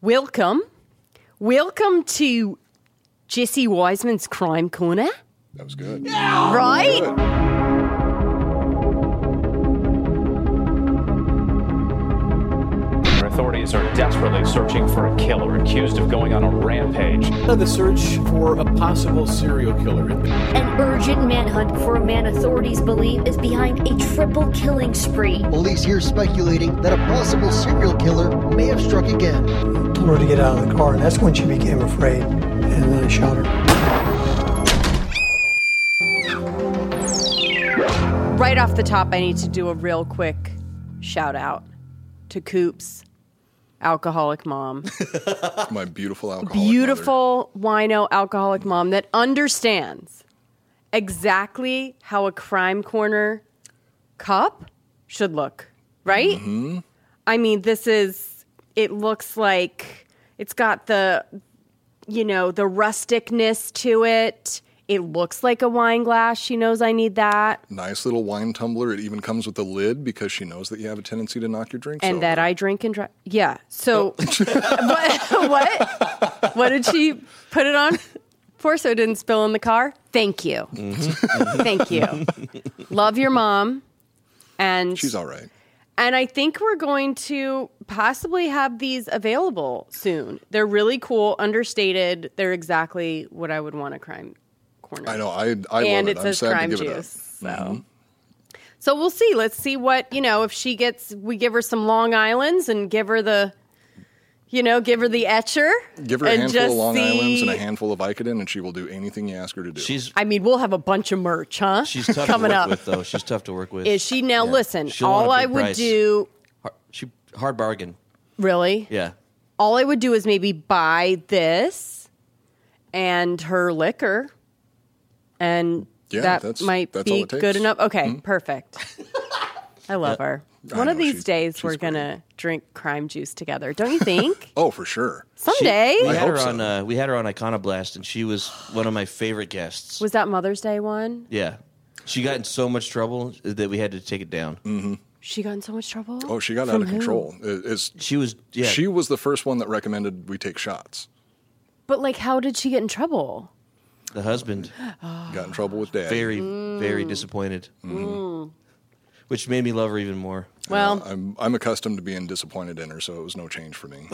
Welcome. Welcome to Jesse Wiseman's Crime Corner. That was good. Right? Authorities are desperately searching for a killer accused of going on a rampage. The search for a possible serial killer. An urgent manhunt for a man authorities believe is behind a triple killing spree. Police here speculating that a possible serial killer may have struck again. told her to get out of the car, and that's when she became afraid, and then I shot her. Right off the top, I need to do a real quick shout out to Coops, alcoholic mom. My beautiful alcoholic Beautiful wino alcoholic mom that understands exactly how a crime corner cup should look, right? Mm-hmm. I mean, this is, it looks like it's got the, you know, the rusticness to it. It looks like a wine glass. She knows I need that. Nice little wine tumbler. It even comes with a lid because she knows that you have a tendency to knock your drinks and over. that I drink and drive. Yeah. So Oh. what, what? What did she put it on for? So it didn't spill in the car. Thank you. Mm-hmm. Thank you. Love your mom. And She's all right. and I think we're going to possibly have these available soon. They're really cool, understated. They're exactly what I would want a crime corner. I know. I I and love it it. says I'm sad crime to give it up. juice. So. Mm-hmm. So we'll see. Let's see what you know. If she gets, we give her some Long Island's and give her the, you know, give her the etcher. Give her a handful of just Long Islands and a handful of Vicodin, and she will do anything you ask her to do. She's I mean, we'll have a bunch of merch, huh? she's tough coming to work up. with though. She's tough to work with. Is she now? Yeah. Listen, She'll all I would price. do, Hard, she hard bargain. really, Yeah. all I would do is maybe buy this and her liquor, and Yeah, that that's- might that's all be it takes. Mm-hmm. good enough. Okay, perfect. I love her. I One of these she's- days, she's we're gonna drink crime juice together. Don't you think? oh, for sure. Someday. We I had her so. on. Uh, we had her on Iconoblast, and she was one of my favorite guests. Was that Mother's Day one? yeah. She got in so much trouble that we had to take it down. She got in so much trouble. Oh, she got From out of who? control. It- it's, She was. Yeah. She was the first one that recommended we take shots. But like, how did she get in trouble? The husband. Got in trouble with dad. Very, mm. very disappointed. Mm-hmm. Mm. Which made me love her even more. Well, I'm I'm accustomed to being disappointed in her, so it was no change for me.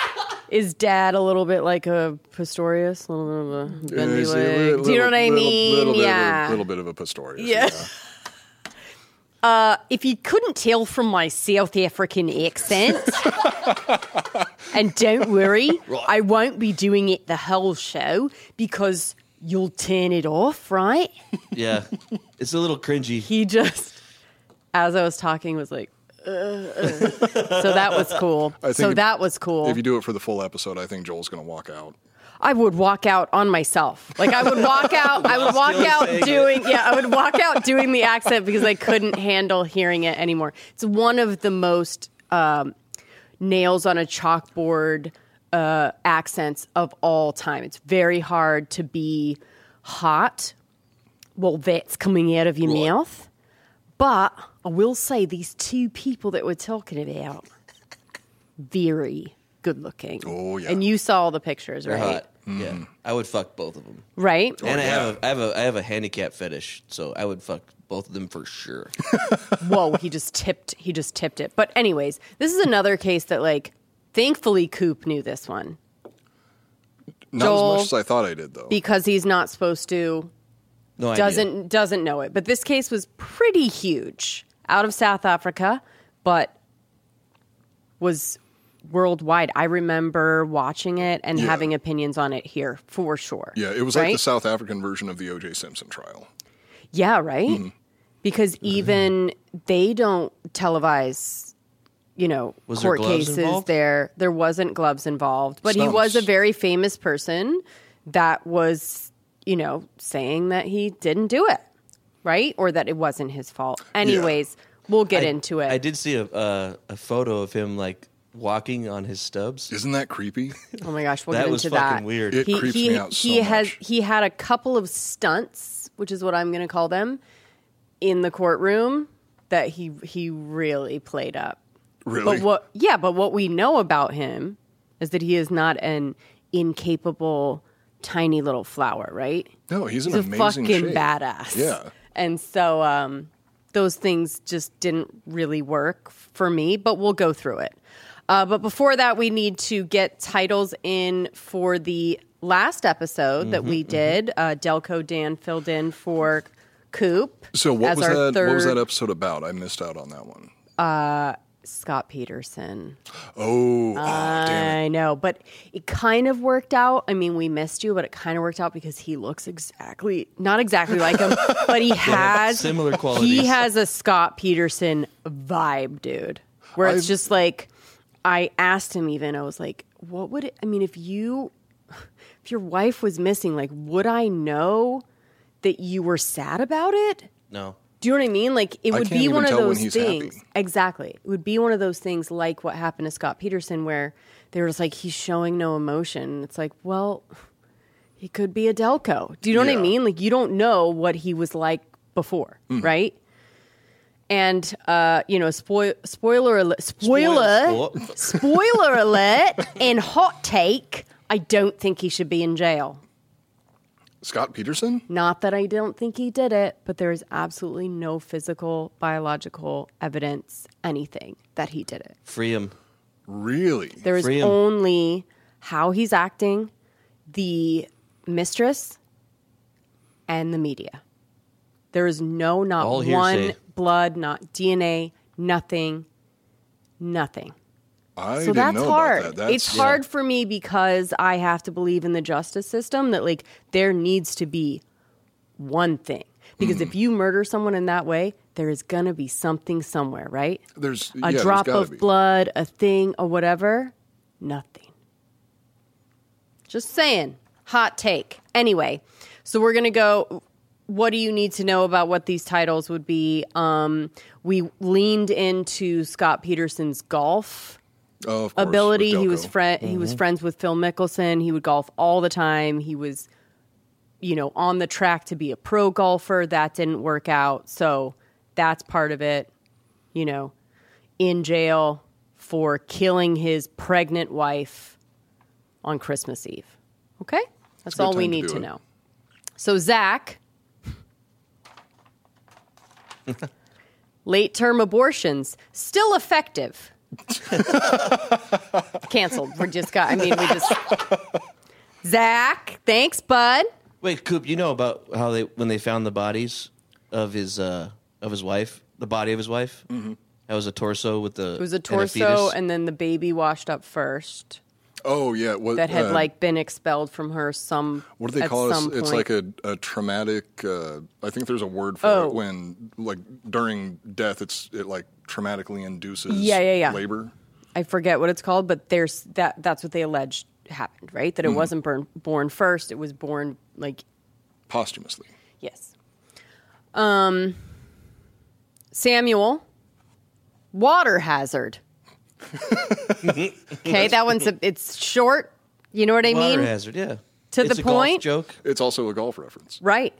is Dad a little bit like a Pistorius, a little bit of a bendy It's a leg? little- Do you know what I little- mean? Little bit yeah. of a, little bit of a Pistorius. Yeah. Uh, if you couldn't tell from my South African accent, and don't worry, I won't be doing it the whole show because you'll turn it off, right? Yeah. it's a little cringy. He just, as I was talking, was like, uh, uh. so that was cool. So if- that was cool. If you do it for the full episode, I think Joel's going to walk out. I would walk out on myself. Like I would walk out. I would walk out saying it. doing. Yeah, I would walk out doing the accent because I couldn't handle hearing it anymore. It's one of the most um, nails on a chalkboard uh, accents of all time. It's very hard to be hot. Well, that's coming out of your Right. mouth. But I will say these two people that we're talking about, very good looking. Oh, yeah. And you saw the pictures, They're right? hot. Yeah. I would fuck both of them. Right? and I have a, I have a I have a handicap fetish, so I would fuck both of them for sure. Whoa, he just tipped he just tipped it. But anyways, this is another case that like thankfully Coop knew this one Not Joel- as much as I thought I did, though. because he's not supposed to No idea. doesn't doesn't know it. But this case was pretty huge out of South Africa, but was worldwide. I remember watching it and Yeah. having opinions on it here for sure. yeah, it was like the South African version of the O.J. Simpson trial. Yeah, right? Mm-hmm. Because even they don't televise, you know, Was court gloves cases involved? there. There wasn't gloves involved, but he was a very famous person that was, you know, saying that he didn't do it, right? Or that it wasn't his fault. Anyways, we'll get I- into it. I did see a uh, a photo of him like walking on his stubs. Isn't that creepy? Oh my gosh, we'll That get was into fucking that. weird. It he creeps he, me out he so has much. he had a couple of stunts, which is what I'm going to call them, in the courtroom that he he really played up. Really? But what? Yeah, but what we know about him is that he is not an incapable tiny little flower, right? No, he's an He's a amazing fucking shape. badass. Yeah. And so um, those things just didn't really work for me, but we'll go through it. Uh, but before that, we need to get titles in for the last episode that Mm-hmm, we did. Uh, Delco Dan filled in for Coop. So what was that? What was that episode about? I missed out on that one. Scott Peterson. Oh, oh! I know, but it kind of worked out. I mean, we missed you, but it kind of worked out because he looks exactly not exactly like him, but he has similar qualities. He has a Scott Peterson vibe, dude. Where it's I've- just like I asked him even I was like, what would it I mean if you if your wife was missing, like would I know that you were sad about it? No. Do you know what I mean? Like it I would be one of those things. happy. Exactly. It would be one of those things like what happened to Scott Peterson where they were just like he's showing no emotion. It's like, well, he could be a Delco. Do you know what I mean? Like you don't know what he was like before, Mm. right? And uh, you know, spoil spoiler alert, spoiler Spoil- spoiler alert and hot take, I don't think he should be in jail. Scott Peterson. Not that I don't think he did it, but there is absolutely no physical, biological evidence, anything that he did it. Free him. Really? There is Free him. only how he's acting, the mistress, and the media. There is no, not All one hearsay. blood, not DNA, nothing, nothing. I so that's hard. that. That's, it's hard for me because I have to believe in the justice system that like there needs to be one thing. Because Mm. if you murder someone in that way, there is gonna be something somewhere, right? There's A yeah, drop gotta of be. blood, a thing, or whatever. Nothing. Just saying. Hot take. Anyway, so we're gonna go. What do you need to know about what these titles would be? Um, we leaned into Scott Peterson's golf Oh, of course, ability. He was Delco. friend. He was mm-hmm. friends with Phil Mickelson. He would golf all the time. He was, you know, on the track to be a pro golfer. That didn't work out, so that's part of it. You know, in jail for killing his pregnant wife on Christmas Eve. Okay, that's all we time to need to know. So Zach. Late term abortions still effective. Canceled. We're just got. I mean, we just. Zach, thanks, bud. Wait, Coop, you know about how they when they found the bodies of his uh of his wife, the body of his wife? Mm-hmm. That was a torso with the It was a and torso, fetus? and then the baby washed up first. Oh yeah, what That had uh, like been expelled from her. Some. what do they call it? It's like a, a traumatic. Uh, I think there's a word for Oh. it when like during death, it's it like traumatically induces Yeah, yeah, yeah. labor. I forget what it's called, but there's that. That's what they alleged happened, right? That it wasn't born born first. It was born like posthumously. Yes. Um, Samuel, water hazard. Okay, that one's a, it's short. You know what I Water mean? hazard, yeah. To It's the a golf point. joke. It's also a golf reference. Right.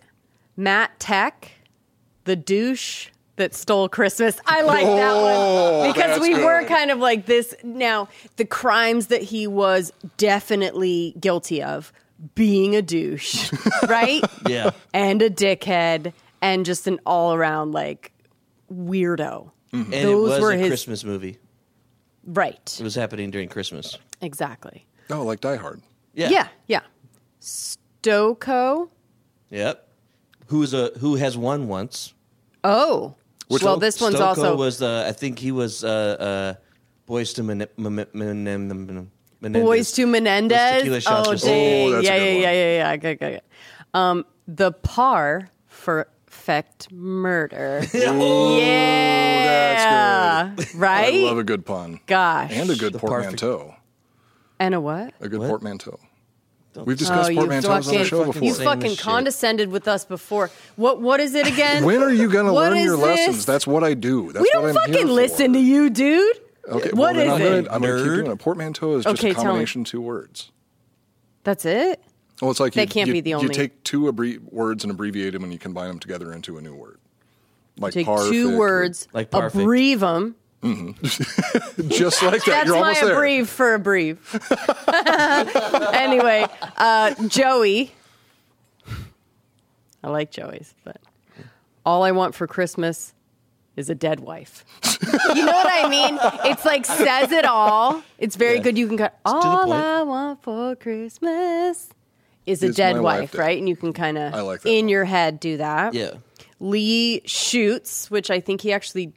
Matt Tech, the douche that stole Christmas. I like that one oh, because that's we were good. kind of like this. Now, the crimes that he was definitely guilty of being a douche, right? Yeah. and a dickhead and just an all around like weirdo. Mm-hmm. And it Those was were a his- Christmas movie. Right. It was happening during Christmas. Exactly. Oh, like Die Hard. Yeah. Yeah. Yeah. Stoko. Yep. Who's a who has won once? Oh. Which well, one? this one's Stoko also was uh, I think he was uh, uh, Boys to Men- Men- Men- Men- Menendez. Boys to Menendez. Tequila Oh, dang. Oh, that's a yeah, good yeah, one. yeah, yeah, yeah. Good, good, good. Um, the par perfect murder. yeah. That's Right? I love a good pun Gosh. and a good The perfect- portmanteau. And a what? A good What? portmanteau. We've discussed Oh, you portmanteaus on the fucking- show before. You fucking shit. condescended with us before. What? What is it again? when are you going to What learn is your lessons? That's what I do. That's we what don't I'm fucking here for. listen to you, dude. Okay, What well, then is I'm it? Gonna, I'm going to keep Nerd. doing it. Portmanteau is just Okay, a tell me. combination of two words. That's it. Well, it's like They you, can't you- be the You take two abbre- words and abbreviate them, and you combine them together into a new word. Like Take parfait two or- words, Like perfect. abbreviate them, Just like that. That's You're my almost there. abbrev for abbrev. anyway, uh, Joey. I like Joey's, but all I want for Christmas is a dead wife. you know what I mean? It's like says it all. It's very Yeah. good. You can cut all. I want for Christmas is a dead wife, wife right? And you can kind of I like that in one. your head do that. Yeah. Lee shoots, which I think he actually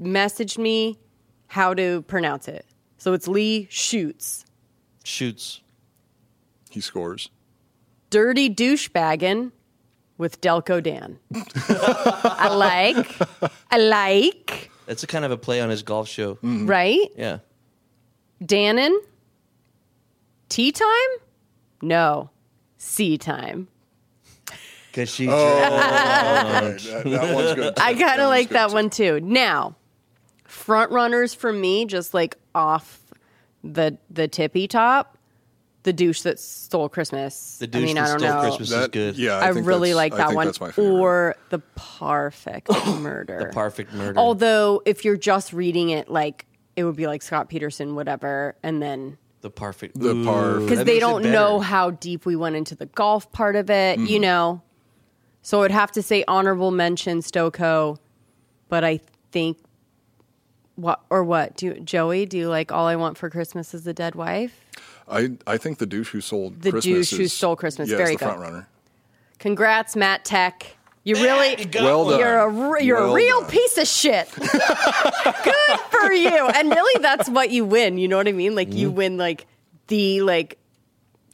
messaged me how to pronounce it. So it's Lee shoots. Shoots. He scores. Dirty douchebaggin with Delco Dan. I like. I like. That's a kind of a play on his golf show. Mm. Right? Yeah. Dannon? Tea time? No. Sea time. Because she. Oh, that, that one's good. I kind of like that too. one too. Now, front runners for me, just like off the the tippy top, the douche that stole Christmas. The I douche mean, that I don't stole know. Christmas is good. Yeah, I, I, think really that's- like I that think one. That's my favorite. Or the perfect murder. The perfect murder. Although, if you're just reading it, like it would be like Scott Peterson, whatever, and then the perfect. The Ooh, parf- because they don't know how deep we went into the golf part of it, you mm-hmm. know. So I'd have to say honorable mention Stokoe, but I think what or what do you, Joey? Do you like all I want for Christmas is a dead wife? I, I think the douche who sold The Christmas douche who is- stole Christmas. yeah, is Very the good. front runner. Congrats, Matt Tech. You really Well done. You're a you're Well a real done. piece of shit. Good for you. And really, that's what you win. You know what I mean? Like you mm-hmm. win like the like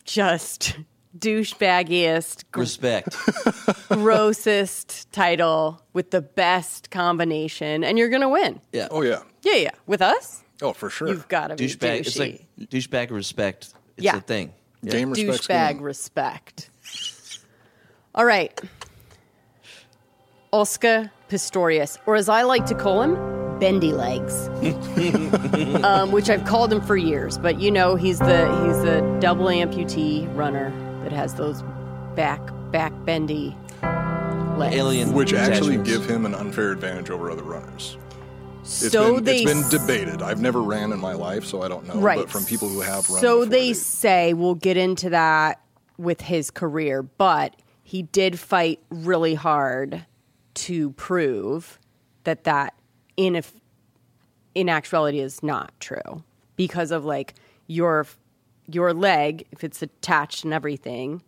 just douchebaggiest, gr- Respect. grossest title with the best combination, and you're gonna win. Yeah. Oh yeah. Yeah, yeah. With us, Oh for sure. you've got to be douchebag. It's like douchebag respect. It's Yeah. a thing. Yeah. Game respects douchebag game. respect. All right. Oscar Pistorius, or as I like to call him, Bendy Legs, um, which I've called him for years. But you know, he's the he's the double amputee runner that has those back back bendy legs. Alien. Which actually give him an unfair advantage over other runners. It's so been, they it's been debated. I've never ran in my life, so I don't know. right But from people who have run, So before, they say we'll get into that with his career, but he did fight really hard to prove that that in a, in actuality is not true because of like your your leg if it's attached and everything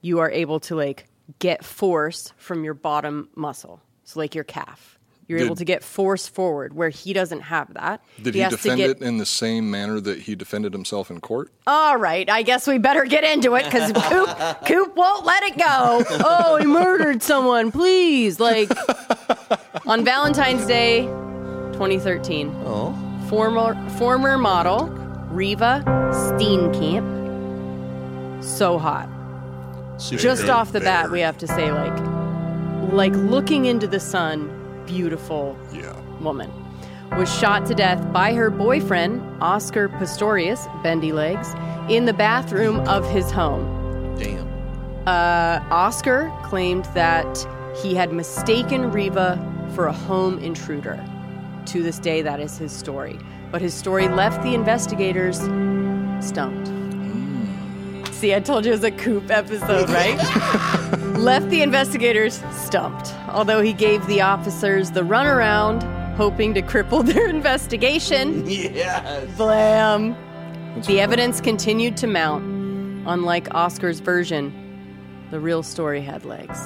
you are able to like get force from your bottom muscle so like your calf you're Did- able to get force forward where he doesn't have that Did he, has to defend get it in the same manner that he defended himself in court? all right, I guess we better get into it because Coop, Coop won't let it go. Oh, he murdered someone. Please, like on Valentine's Day, 2013, Oh. former former model Reeva Steenkamp, so hot. Super Just good. off the bat, we have to say like, like looking into the sun, beautiful Yeah. woman, was shot to death by her boyfriend, Oscar Pistorius, Bendy Legs, in the bathroom of his home. Damn. Uh, Oscar claimed that he had mistaken Reeva for a home intruder. To this day, that is his story. But his story left the investigators stumped. See, I told you it was a Coop episode, right? left the investigators stumped. Although he gave the officers the runaround, hoping to cripple their investigation. Yes. Blam. The evidence continued to mount. Unlike Oscar's version, the real story had legs.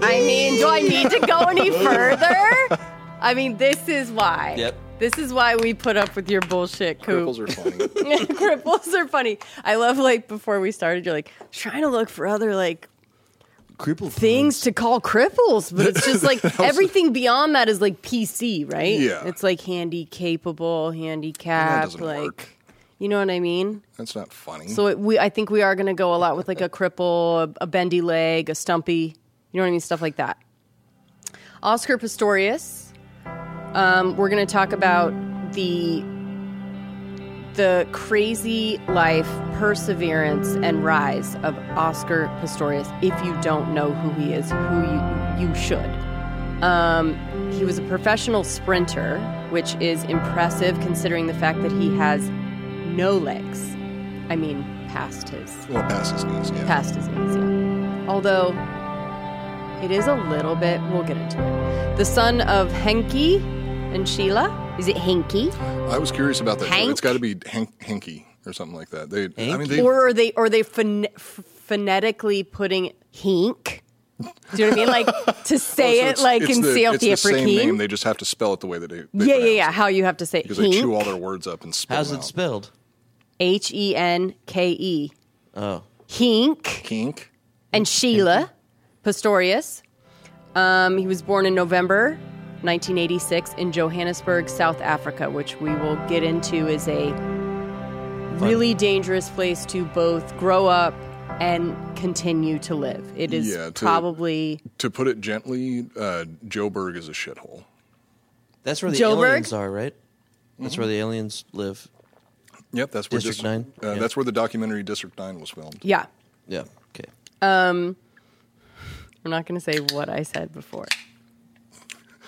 I mean, do I need to go any further? I mean, this is why. Yep. This is why we put up with your bullshit, Coop. Cripples are funny. Cripples are funny. I love like before we started, you're like trying to look for other like Crippled things to call cripples, but it's just like everything beyond that is like PC, right? Yeah. It's like handy capable, handicapped, like work. you know what I mean? That's not funny. So it, we, I think we are going to go a lot with like a cripple, a, a bendy leg, a stumpy, you know what I mean, stuff like that. Oscar Pistorius. Um, we're going to talk about the the crazy life, perseverance, and rise of Oscar Pistorius. If you don't know who he is, who you you should. Um, he was a professional sprinter, which is impressive considering the fact that he has no legs. I mean, past his Well, past his knees, yeah. past his knees, yeah. Although it is a little bit, we'll get into it. The son of Henke and Sheila. Is it Henke? I was curious about that. too. Hank? It's got to be Hank, Hanky or something like that. They, I mean, they, Or are they or are they phon- f- phonetically putting hink? Do you know what I mean? Like to say Oh, so it it's- like it's in the, CLT it's the same name. They just have to spell it the way that they. they Yeah, yeah, yeah. it. How you have to say Because they chew all their words up and spell How's it out. spelled? H E N K E. Oh, Hink. Kink. and Sheila Pistorius. Um, he was born in November 1986 in Johannesburg, South Africa, which we will get into is a really dangerous place to both grow up and continue to live. It is Yeah, to- probably To put it gently, uh, Joburg is a shithole. that's where the Joburg? aliens are, right? That's where the aliens live. Yep, that's where District Dis- 9? Uh, Yeah. That's where the documentary District Nine was filmed. yeah. Yeah. Okay. Um, I'm not going to say what I said before.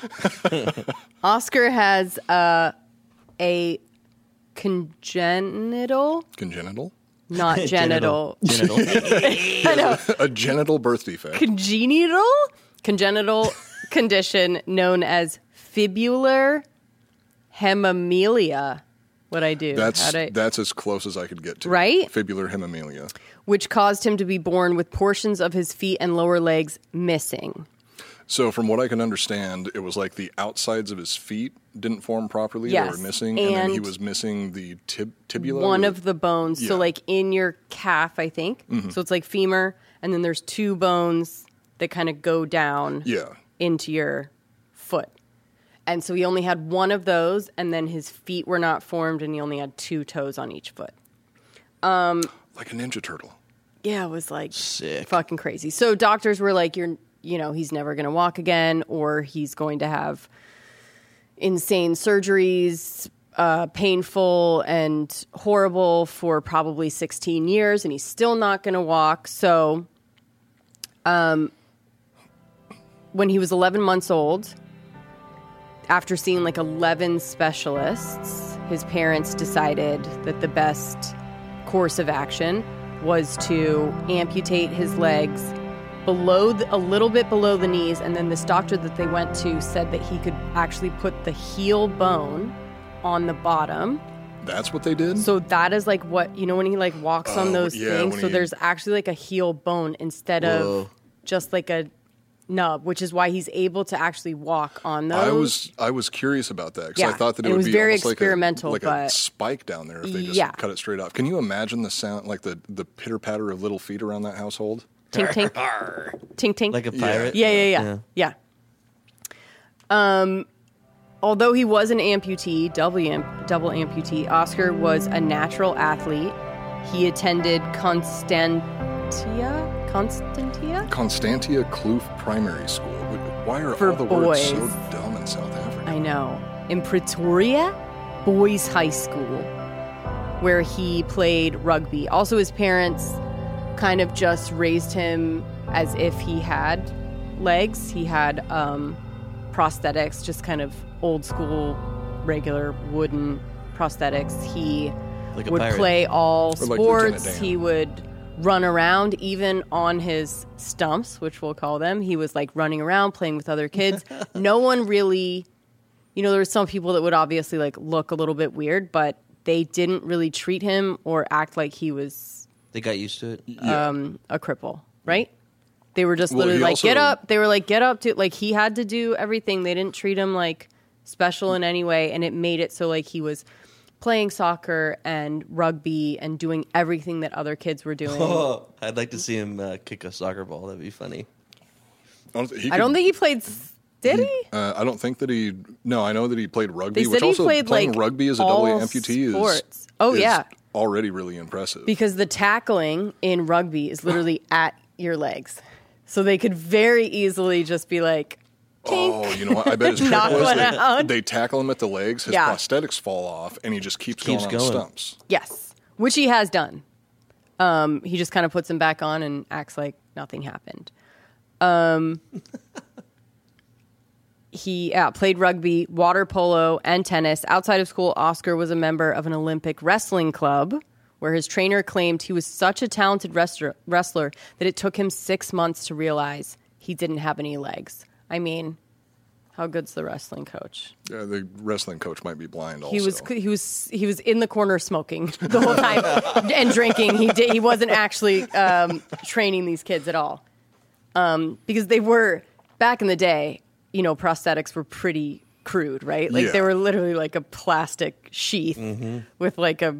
Oscar has uh, a congenital, Congenital. not genital. Genital. I know. a genital birth defect. congenital congenital condition known as fibular hemimelia. What I do? That's How'd I- that's as close as I could get to. Right? Fibular hemimelia. which caused him to be born with portions of his feet and lower legs missing. So, from what I can understand, it was like the outsides of his feet didn't form properly; Yes, they were missing, and, then he was missing the tib- tibula. One or- of the bones, Yeah. so like in your calf, I think. Mm-hmm. So it's like femur, and then there's two bones that kind of go down yeah, into your foot. And so he only had one of those, and then his feet were not formed, and he only had two toes on each foot. Um, like a ninja turtle. Yeah, it was like Sick. fucking crazy. So doctors were like, "You're, you know, he's never going to walk again, or he's going to have insane surgeries, uh, painful and horrible for probably 16 years, and he's still not going to walk." So, um, when he was 11 months old, after seeing like 11 specialists, his parents decided that the best course of action was to amputate his legs below the, a little bit below the knees and then this doctor that they went to said that he could actually put the heel bone on the bottom That's what they did. so that is like what you know when he like walks on Oh, those yeah, things so he- there's actually like a heel bone instead Whoa. of just like a nub which is why he's able to actually walk on those I was I was curious about that because I thought that it, it would was be very experimental, like a, like a spike down there if they just Yeah. cut it straight off. Can you imagine the sound, like the the pitter patter of little feet around that household? Tink tink tink tink Like a pirate. Yeah, yeah, yeah, yeah. Um, although he was an amputee, double amp, double amputee, Oscar was a natural athlete. He attended Constantia, Constantia Constantia Kloof Primary School. But why are For all the words so dumb in South Africa? I know. In Pretoria Boys High School, where he played rugby. Also, his parents kind of just raised him as if he had legs. He had um, prosthetics, just kind of old school, regular wooden prosthetics. He Like would pirate. play all Or sports. Dan. he would run around even on his stumps, which we'll call them. He was like running around playing with other kids. no one really, you know, there were some people that would obviously like look a little bit weird, but they didn't really treat him or act like he was They got used to it. um, a cripple, right? They were just Well, literally he like, also- get up. They were like, get up to, like, he had to do everything. They didn't treat him like special in any way. And it made it so, like, he was playing soccer and rugby and doing everything that other kids were doing. Oh, I'd like to see him uh, kick a soccer ball. That'd be funny. I don't, he I don't think he played, s- did he? Uh, I don't think that he. No, I know that he played rugby. They which said he also played, playing like, rugby as a double amputee sports. is. Oh, is yeah. Already really impressive. Because the tackling in rugby is literally at your legs. So they could very easily just be like, oh, you know what? I bet his trick was one they, they tackle him at the legs, his Yeah. prosthetics fall off, and he just keeps, Keeps going on going. stumps. Yes, which he has done. Um, he just kind of puts them back on and acts like nothing happened. Um, he uh, played rugby, water polo, and tennis. Outside of school, Oscar was a member of an Olympic wrestling club where his trainer claimed he was such a talented wrestler, wrestler that it took him six months to realize he didn't have any legs. I mean, how good's the wrestling coach? Yeah, the wrestling coach might be blind. Also, He was he was he was in the corner smoking the whole time and drinking. He did he wasn't actually um, training these kids at all um, because they were back in the day. You know, prosthetics were pretty crude, right? Like they were literally like a plastic sheath mm-hmm. with like a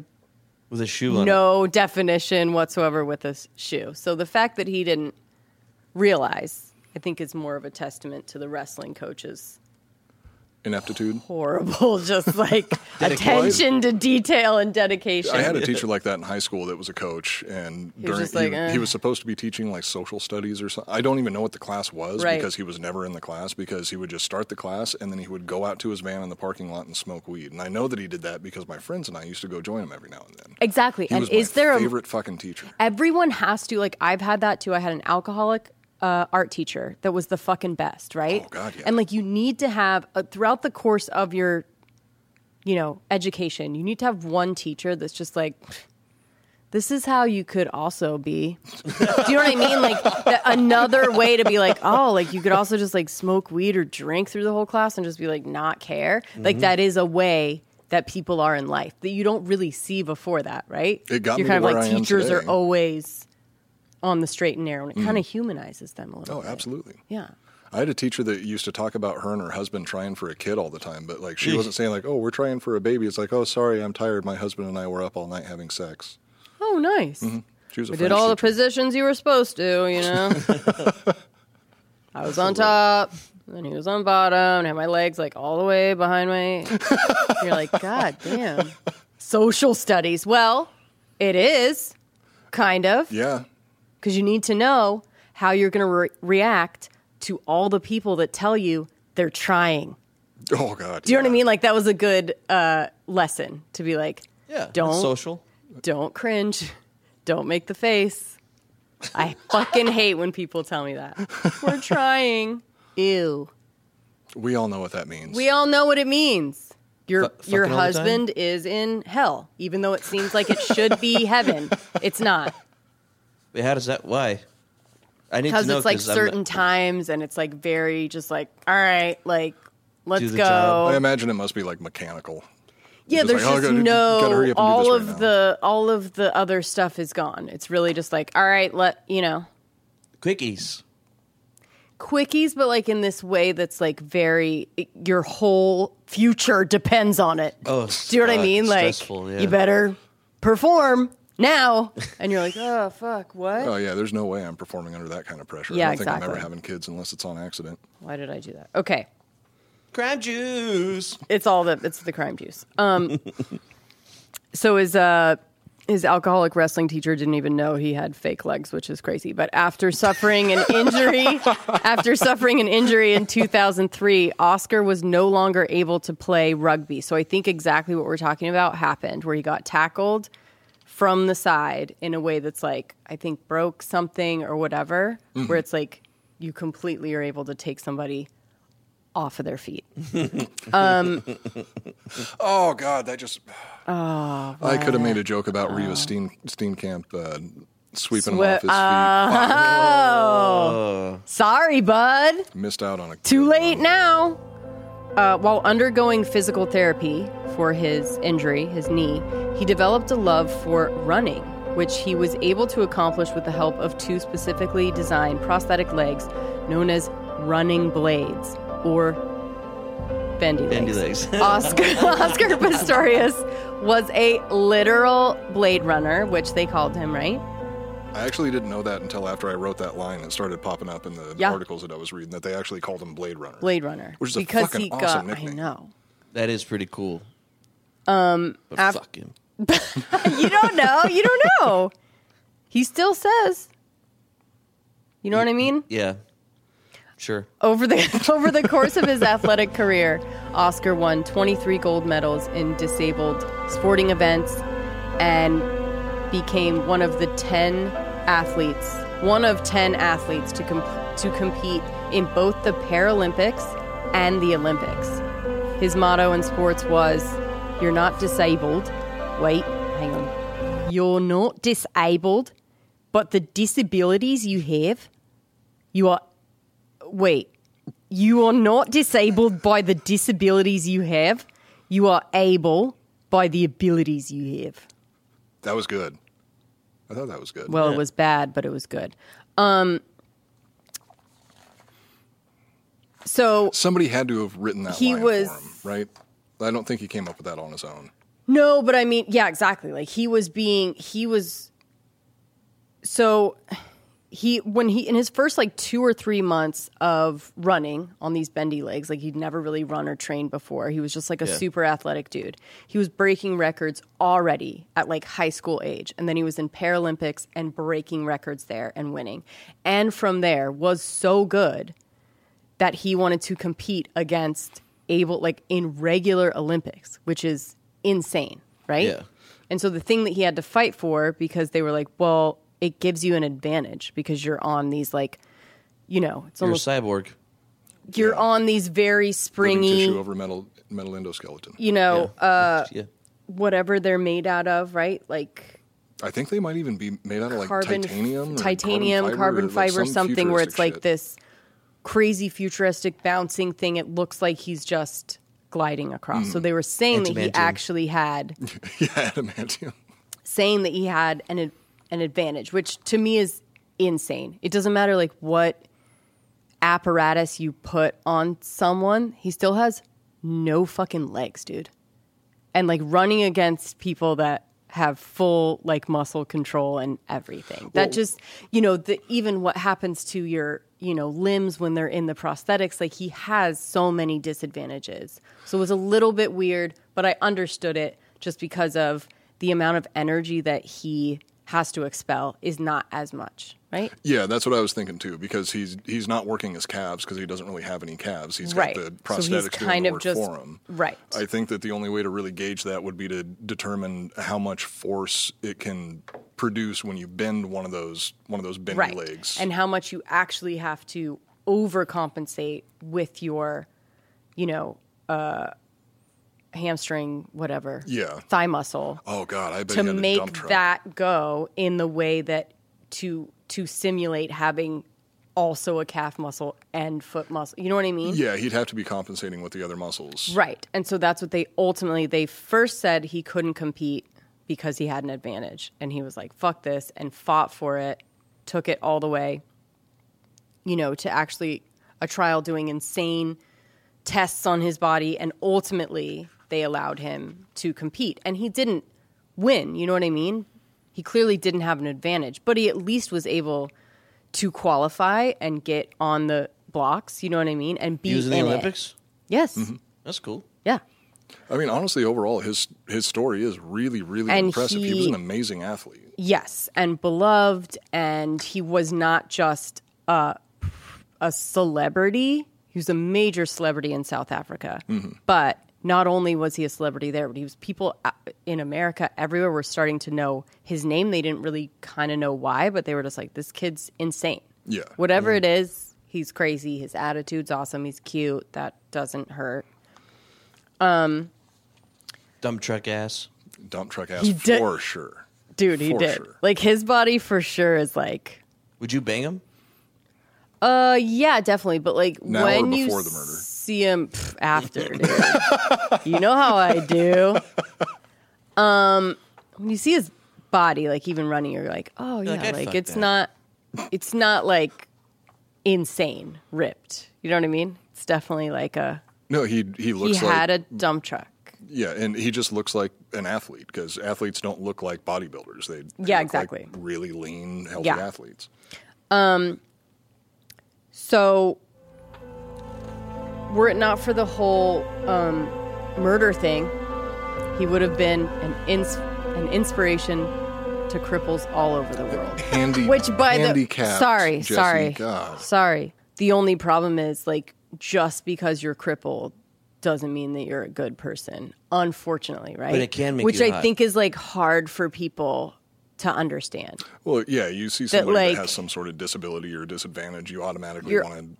with a shoe on it. no definition whatsoever with a shoe. So the fact that he didn't realize, I think, is more of a testament to the wrestling coaches ineptitude. horrible, just like attention to detail and dedication. I had a teacher like that in high school that was a coach, and was during just like, he, eh. he was supposed to be teaching like social studies or something. I don't even know what the class was Right. because he was never in the class because he would just start the class and then he would go out to his van in the parking lot and smoke weed. And I know that he did that because my friends and I used to go join him every now and then. Exactly. He and was is my there a favorite fucking teacher? everyone has to like I've had that too. I had an alcoholic uh, art teacher that was the fucking best, right? Oh, God, yeah. And like you need to have uh, throughout the course of your, you know, education, you need to have one teacher that's just like. This is how you could also be. Do you know what I mean? Like th- another way to be like, oh, like you could also just like smoke weed or drink through the whole class and just be like not care. Mm-hmm. Like that is a way that people are in life that you don't really see before that, right? It got You're me kind of like I teachers are always on the straight and narrow, and it kind of mm. humanizes them a little. Oh, bit. absolutely. Yeah. I had a teacher that used to talk about her and her husband trying for a kid all the time, but like she wasn't saying like, "Oh, we're trying for a baby." It's like, "Oh, sorry, I'm tired. My husband and I were up all night having sex." Oh, nice. Mm-hmm. She was a We did French all the positions you were supposed to, you know. I was on top, and he was on bottom, and had my legs like all the way behind my. You're like, God damn. Social studies. Well, it is kind of Yeah, because you need to know how you're going to re- react to all the people that tell you they're trying. Oh God. Do you know what I mean? Like that was a good uh, lesson to be like, Yeah, don't social. don't cringe, don't make the face. I fucking hate when people tell me that. We're trying. Ew. We all know what that means. We all know what it means. Your Fu- your fucking all the time? husband is in hell, even though it seems like it should be heaven. It's not Wait, how does that? Why? I need to because know it's like 'cause I'm certain not- times, and it's like very just like, all right, like let's the go. job. I imagine it must be like mechanical. Yeah, Just there's like, oh, just gotta- no gotta hurry up and do all this right of now. the all of the other stuff is gone. It's really just like, all right, let you know, quickies. quickies, but like in this way that's like very your whole future depends on it. Oh, Do you know what I uh, mean? Like stressful, yeah. you better perform now, and you're like, oh fuck, what? Oh yeah, there's no way I'm performing under that kind of pressure. Yeah, I don't think I'm exactly. ever having kids unless it's on accident. Why did I do that? Okay, crime juice. it's all the it's the crime juice. Um, so his uh his alcoholic wrestling teacher didn't even know he had fake legs, which is crazy. But after suffering an injury, after suffering an injury in 2003, Oscar was no longer able to play rugby. So I think exactly what we're talking about happened, where he got tackled from the side in a way that's like I think broke something or whatever, mm-hmm. where it's like you completely are able to take somebody off of their feet. Um, oh God, that just. Oh. I could have made a joke about Reeva uh. Steen Steenkamp uh, sweeping him off his feet. Oh. Fuck, Oh, sorry, bud. missed out on a Too late one. now. Uh, while undergoing physical therapy for his injury, his knee, he developed a love for running, which he was able to accomplish with the help of two specifically designed prosthetic legs known as running blades or bendy, Bendy legs. legs. Oscar, Oscar Pistorius was a literal blade runner, which they called him, right? I actually didn't know that until after I wrote that line. It started popping up in the Yeah. articles that I was reading that they actually called him Blade Runner. Blade runner. Which is a because fucking he awesome got, I know. That is pretty cool. Um, but af- fuck him. You don't know. You don't know. He still says. You know what I mean? Yeah, sure. Over the over the course of his athletic career, Oscar won 23 gold medals in disabled sporting events and became one of the 10 athletes, one of 10 athletes to com- to compete in both the Paralympics and the Olympics. His motto in sports was, You're not disabled. Wait, hang on. You're not disabled, but the disabilities you have, you are. Wait. You are not disabled by the disabilities you have. You are able by the abilities you have. That was good. I thought that was good. Well, it was bad, but it was good. Um, so Somebody had to have written that He line was- for him, right? I don't think he came up with that on his own. no, but I mean, yeah, exactly. Like he was being, he was. So he when he in his first like two or three months of running on these bendy legs, like he'd never really run or trained before. He was just like a Yeah. super athletic dude. He was breaking records already at like high school age, and then he was in Paralympics and breaking records there and winning. And from there was so good that he wanted to compete against able like in regular Olympics, which is insane, right? Yeah. And so the thing that he had to fight for because they were like, well, it gives you an advantage because you're on these like, you know, it's You're a almost cyborg. you're on these very Living springy, tissue over metal metal endoskeleton. you know, yeah. uh, yeah. whatever they're made out of, right? Like I think they might even be made out of like carbon, titanium, or titanium, carbon or, like, fiber, some something where it's futuristic like shit. this crazy futuristic bouncing thing. It looks like he's just gliding across. Mm. So they were saying that he actually had yeah, adamantium. saying that he had an ad- an advantage, which to me is insane. It doesn't matter like what apparatus you put on someone, he still has no fucking legs, dude. And like running against people that have full like muscle control and everything. that just, you know, the even what happens to your, you know, limbs when they're in the prosthetics, like he has so many disadvantages. So it was a little bit weird, but I understood it just because of the amount of energy that he has to expel is not as much, right? Yeah, that's what I was thinking too. Because he's he's not working his calves because he doesn't really have any calves. He's Right. got the So prosthetics doing kind the of just- for him. right. I think that the only way to really gauge that would be to determine how much force it can produce when you bend one of those one of those bendy right. legs. And how much you actually have to overcompensate with your, you know, uh, hamstring, whatever, Yeah. thigh muscle oh God, I bet to he had a make that go in the way that to to simulate having also a calf muscle and foot muscle. You know what I mean? Yeah, he'd have to be compensating with the other muscles. Right. And so that's what they ultimately they first said he couldn't compete because he had an advantage and he was like fuck this and fought for it, took it all the way you know to actually a trial doing insane tests on his body and ultimately they allowed him to compete and he didn't win, you know what I mean? He clearly didn't have an advantage, but he at least was able to qualify and get on the blocks, you know what I mean? And be He was in the it. Olympics. Yes. Mm-hmm. That's cool. Yeah. I mean, honestly, overall, his his story is really, really And impressive. He, was an amazing athlete. Yes, and beloved, and he was not just a, a celebrity. He was a major celebrity in South Africa. Mm-hmm. But not only was he a celebrity there, but he was people uh, in America everywhere were starting to know his name. They didn't really kind of know why, but they were just like, "This kid's insane." Yeah. whatever it is, he's crazy. His attitude's awesome. He's cute. That doesn't hurt. Um, dump truck ass. Dump truck ass He did- for sure. Dude, he For did. sure. Like his body for sure is like Would you bang him? Uh, yeah, definitely. But like Now or when you before the murder? See him pff, after, dude. you know how I do. Um, when you see his body, like even running, you're like, oh yeah, like, I'd like fuck it's that. not, it's not like insane ripped. You know what I mean? It's definitely like a No, he he he looks had like a dump truck. yeah, and he just looks like an athlete because athletes don't look like bodybuilders. They, they Yeah, look like exactly. really lean, healthy Yeah. athletes. So, were it not for the whole um, murder thing, he would have been an ins- an inspiration to cripples all over the world. Handy, Which, by the handicapped, sorry, Jesse, sorry, God. sorry. The only problem is like just because you're crippled doesn't mean that you're a good person. Unfortunately, right? But it can make which you I hot. think is like hard for people to understand. Well, yeah, you see somebody like- that has some sort of disability or disadvantage, you automatically want to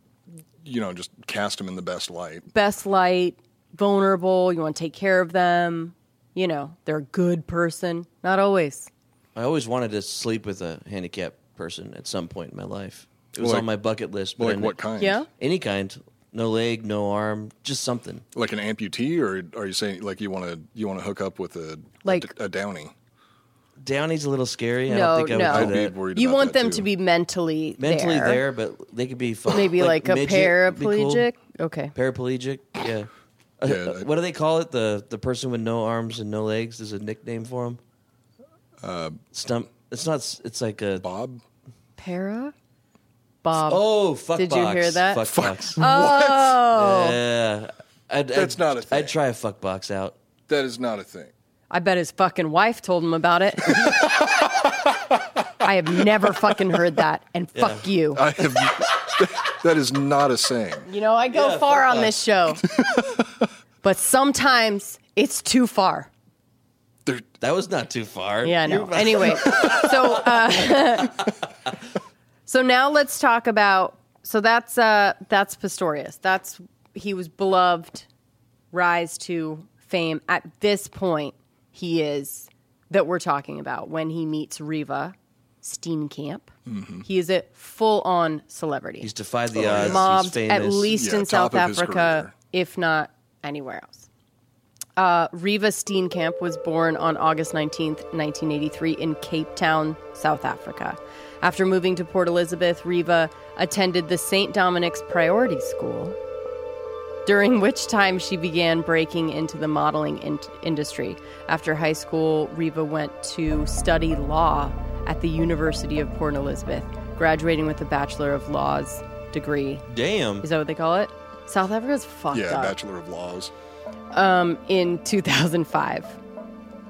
you know, just cast them in the best light. best light, vulnerable. You want to take care of them. You know, they're a good person. Not always. I always wanted to sleep with a handicapped person at some point in my life. It was Like- on my bucket list. But I Like ne- what kind? Yeah. Any kind. No leg, no arm, just something. Like an amputee, or are you saying like you want to you want to hook up with a Like- a, a downy? Downey's a little scary. I no, don't think I no. would I'd do be that. worried. You about want that, them too. to be mentally Mentally there. there. but they could be fun. Maybe like, a midget would be cool. paraplegic. Okay. Paraplegic, yeah. Uh, Yeah, uh, I- what do they call it? The the person with no arms and no legs. is a nickname for him. Uh, Stump. It's not. s- It's like a. Bob. Para? Bob. Oh, fuck Did you box. hear that? Fuck box. Oh. Yeah. I'd, That's I'd, not a thing. I'd try a fuck box out. That is not a thing. I bet his fucking wife told him about it. I have never fucking heard that. And fuck you. I have. that is not a saying. You know, I go Yeah, far fuck on this show. but sometimes it's too far. There, That was not too far. Yeah, I know. You're- Anyway, so uh, so now let's talk about. So that's uh, that's Pistorius. That's he was beloved, rise to fame. At this point, he is that we're talking about when he meets Reeva Steenkamp. He is a full on celebrity He's defied the Oh, odds. yeah. He's mobbed at least Yeah, in South Africa, if not anywhere else. Uh, Reeva Steenkamp was born on August 19th, 1983, in Cape Town, South Africa. After moving to Port Elizabeth, Reeva attended the St. Dominic's Priory School, during which time she began breaking into the modeling in- industry. After high school, Reeva went to study law at the University of Port Elizabeth, graduating with a Bachelor of Laws degree. Damn. Is that what they call it? South Africa's fucked yeah, up. Bachelor of Laws. Um, in 2005.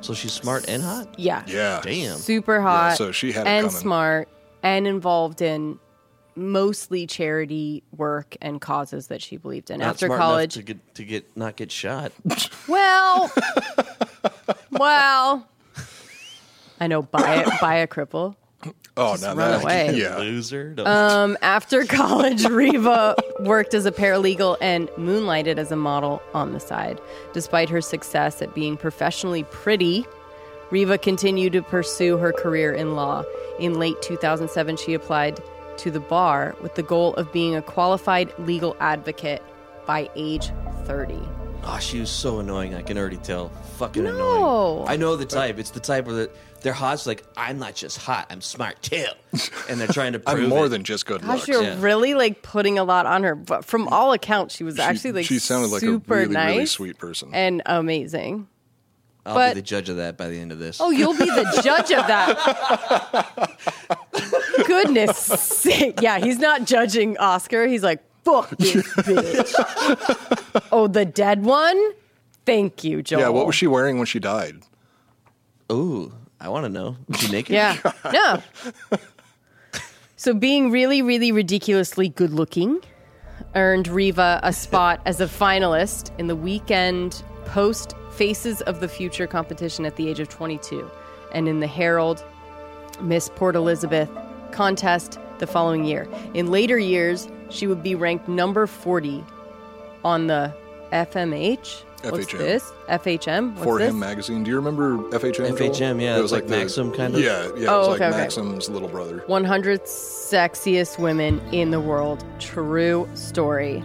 So she's smart and hot. Yeah. Yeah. Damn. Super hot. so she had and coming. smart and involved in mostly charity work and causes that she believed in. Not After smart college, to get to get not get shot. well, well, I know buy a, buy a cripple. Oh, Just now run that away. yeah. Loser. Don't- Um, after college, Reeva worked as a paralegal and moonlighted as a model on the side. Despite her success at being professionally pretty, Reeva continued to pursue her career in law. In late 2007, she applied to the bar with the goal of being a qualified legal advocate by age 30. Oh, she was so annoying. I can already tell. Fucking No. annoying. I know the type. It's the type where the, they're hot. It's like I'm not just hot. I'm smart too. And they're trying to prove I'm more it. than just good Gosh, looks. you're yeah. really like putting a lot on her. But from mm. all accounts, she was She- actually like she sounded like a super really, nice really sweet person. and amazing. I'll but- be the judge of that by the end of this. Oh, you'll be the judge of that. Goodness sake. Yeah, he's not judging Oscar. He's like, fuck this bitch. oh, the dead one? Thank you, Joel. yeah, what was she wearing when she died? Ooh, I want to know. Was she naked? Yeah. No. So being really, really ridiculously good looking earned Reeva a spot as a finalist in the weekend post Faces of the Future competition at the age of 22 and in the Herald Miss Port Elizabeth contest the following year. In later years, she would be ranked number 40 on the FMH. What's FHM. this? FHM? What's For this? Him magazine. Do you remember FHM? Joel? FHM, yeah, It was like like, the- Maxim kind of? Yeah, yeah. Oh, it was okay, like okay. Maxim's little brother. 100 sexiest women in the world. True story.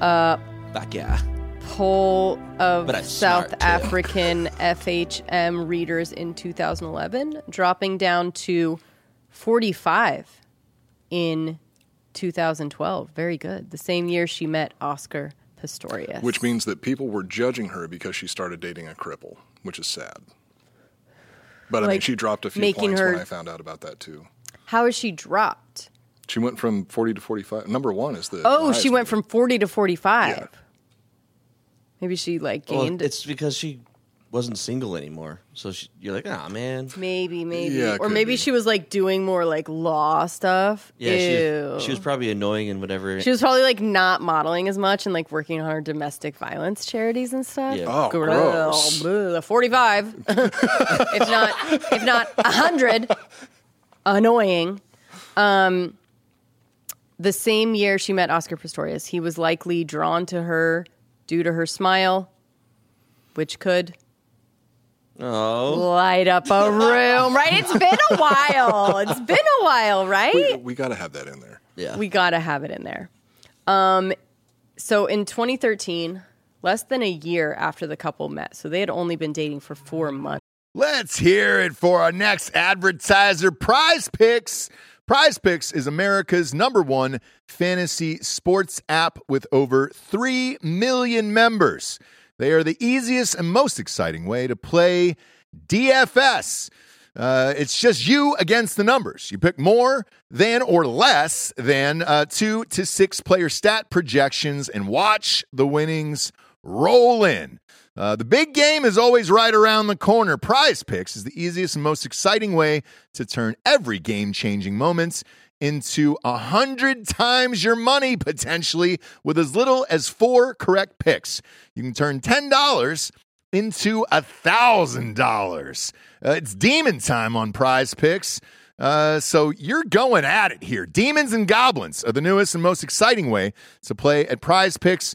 Uh, Fuck yeah. Poll of South. African FHM readers in 2011, dropping down to 45 in 2012. Very good. The same year she met Oscar Pistorius. Which means that people were judging her because she started dating a cripple, which is sad. But I mean, she dropped a few making points her- when I found out about that too. How is she dropped? She went from 40 to 45. Number one is the. Oh, she went one. from 40 to 45. Yeah. Maybe she like Well, gained it's because she wasn't single anymore. So she, you're like, ah, man. Maybe, maybe. Yeah, it or could maybe be. she was like doing more like law stuff. Yeah, Ew. she, she was probably annoying and whatever. She was probably like not modeling as much and like working on her domestic violence charities and stuff. Yeah. Oh, Girl, gross. bleh, Forty-five, if not, if not hundred. Annoying. Um, the same year she met Oscar Pistorius, he was likely drawn to her due to her smile, which could Oh, light up a room, right? It's been a while. It's been a while, right? We, we got to have that in there. yeah. We got to have it in there. Um, so in 2013, less than a year after the couple met, so they had only been dating for four months. Let's hear it for our next advertiser, Prize Picks. Prize Picks is America's number one fantasy sports app with over 3 million members. They are the easiest and most exciting way to play DFS. Uh, it's just you against the numbers. You pick more than or less than uh, two to six player stat projections and watch the winnings roll in. Uh, the big game is always right around the corner. Prize Picks is the easiest and most exciting way to turn every game changing moments into a hundred times your money potentially with as little as four correct picks. You can turn ten dollars into a thousand dollars. Uh, It's demon time on Prize Picks. Uh, so you're going at it here. Demons and Goblins are the newest and most exciting way to play at Prize Picks.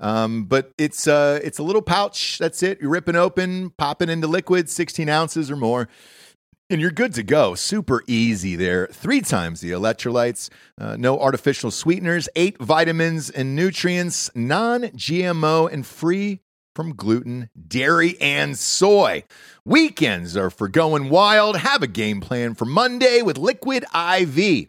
Um, but it's uh, it's a little pouch. That's it. You're ripping open, popping into liquid, 16 ounces or more. And you're good to go. Super easy there. Three times the electrolytes, uh, no artificial sweeteners, eight vitamins and nutrients, non GMO, and free from gluten, dairy, and soy. Weekends are for going wild. Have a game plan for Monday with Liquid IV.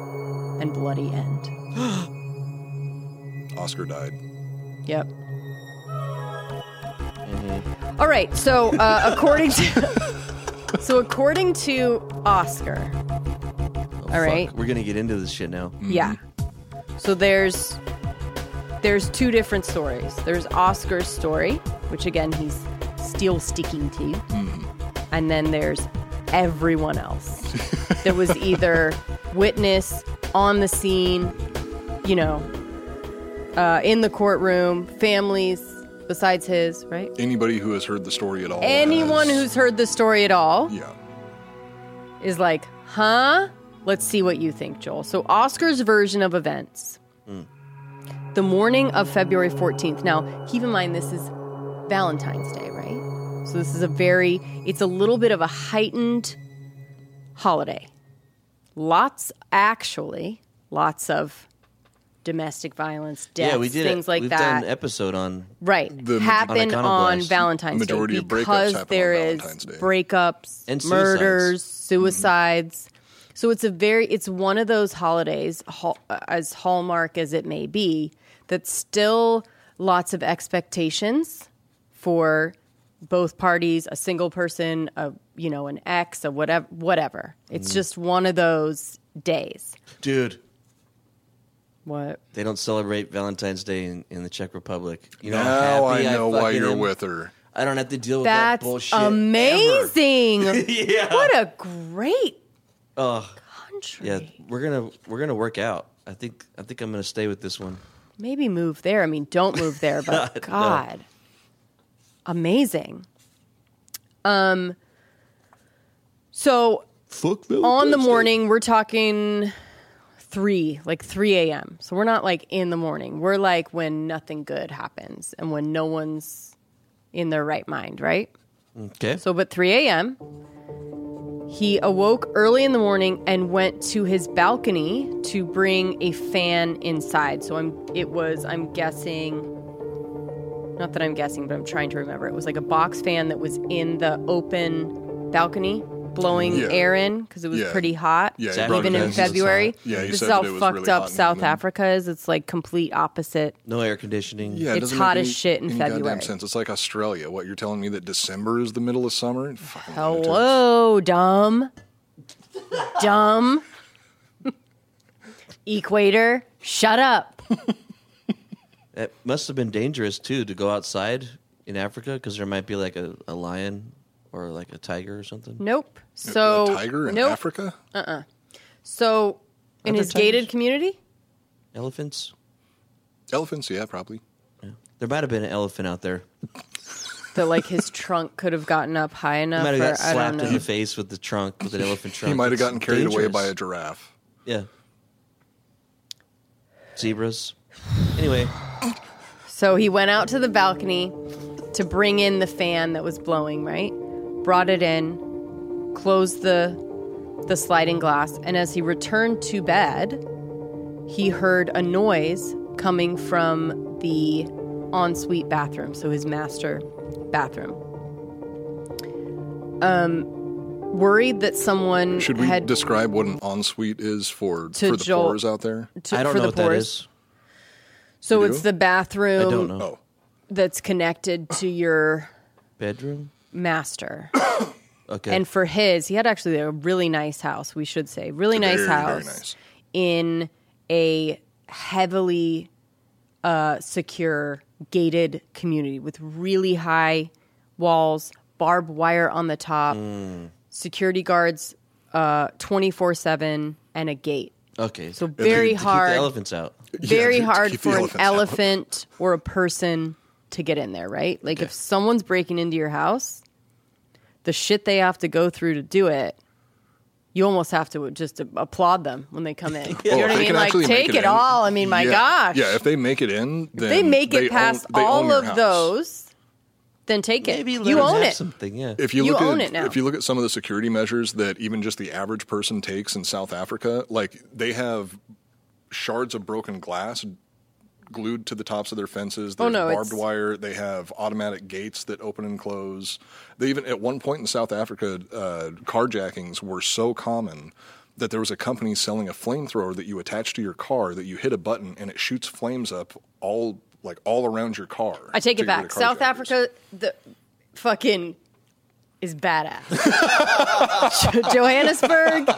and bloody end. Oscar died. Yep. All right. So uh, according to so according to Oscar, Oh, all right. We're gonna get into this shit now. Yeah. So there's there's two different stories. There's Oscar's story, which again he's still sticking to, and then there's everyone else. there was either witness on the scene, you know, uh, in the courtroom, families besides his, right? Anybody who has heard the story at all. Anyone has- who's heard the story at all Yeah. is like, huh? Let's see what you think, Joel. So, Oscar's version of events. The morning of February 14th. Now, keep in mind, this is Valentine's Day, right? So, this is a very, it's a little bit of a heightened holiday. Lots, actually, lots of domestic violence, deaths, yeah, we did things it. like We've that. done an episode on. Right. The- happen On on, Valentine's Majority Day of breakups because happen on there is Valentine's Day. breakups, And suicides. murders, mm-hmm. suicides. So it's a very it's one of those holidays hall, as hallmark as it may be that still lots of expectations for both parties, a single person, a you know, an ex, a whatever whatever. It's mm. just one of those days. Dude, What? they don't celebrate Valentine's Day in, in the Czech Republic. You know how Now I happy know why you're am? with her. I don't have to deal with that That's bullshit. ever. amazing. yeah. What a great Ugh. country. Yeah, we're gonna we're gonna work out. I think I think I'm gonna stay with this one. Maybe move there. I mean, don't move there, but No. Amazing. Um so Fuck on the morning, we're talking three, like three AM. So we're not like in the morning. We're like when nothing good happens and when no one's in their right mind, right? Okay. So, but 3 a.m., he awoke early in the morning and went to his balcony to bring a fan inside. So, I'm, it was, I'm guessing, not that I'm guessing, but I'm trying to remember. It was like a box fan that was in the open balcony blowing Yeah. air in because it was Yeah. pretty hot. Yeah, he Exactly. brought Even in in. Because it's February. Yeah, this is how that it was fucked really up South England. Africa is. It's like complete opposite. No air conditioning. Yeah, it It's doesn't hot as shit in any goddamn February. sense. It's like Australia. What you're telling me that December is the middle of summer? Fucking lunatics. Hello, dumb. dumb. Equator, shut up. It must have been dangerous too to go outside in Africa because there might be like a, a lion or like a tiger or something. Nope. So a tiger in nope. Africa? Uh-uh. So in Are his there gated community, Elephants. Elephants? Yeah, probably. There might have been an elephant out there. that like his trunk could have gotten up high He enough. might have got I don't slapped in the face with the trunk with an elephant trunk. He might have It's gotten carried away by a giraffe. yeah. Zebras. Anyway, So he went out to the balcony to bring in the fan that was blowing, right? Brought it in, closed the the sliding glass, and as he returned to bed, he heard a noise coming from the ensuite bathroom, so his master bathroom. Um worried that someone Should we had describe what an ensuite is for, To for the Joel- pores out there? to, I don't for know the what that pores. is. So You it's do? the bathroom I don't know. Oh, that's connected to your Bedroom. master. Okay. And for his, he had actually a really nice house, we should say. Really nice very, very house nice. in a heavily uh, secure, gated community with really high walls, barbed wire on the top, Mm. security guards twenty four seven, and a gate. okay. So To very keep the hard, elephants out. Very to hard keep for an elephants out. elephant or a person to get in there, right? Like if someone's breaking into your house, the shit they have to go through to do it, you almost have to just applaud them when they come in. You Oh, know if what I mean? Like take it, in- all. I mean, my yeah, gosh. Yeah, if they make it in, then they make it own- past own all of house. those, then take it. Maybe you own it. Something. Yeah. If you You look own at it now. if you look at some of the security measures that even just the average person takes in South Africa, like they have shards of broken glass glued to the tops of their fences. There's Oh, no, barbed it's- wire. They have automatic gates that open and close. They even at one point in South Africa, uh, carjackings were so common that there was a company selling a flamethrower that you attach to your car that you hit a button and it shoots flames up all like all around your car. I take it back. South. Africa, the fucking is badass. Johannesburg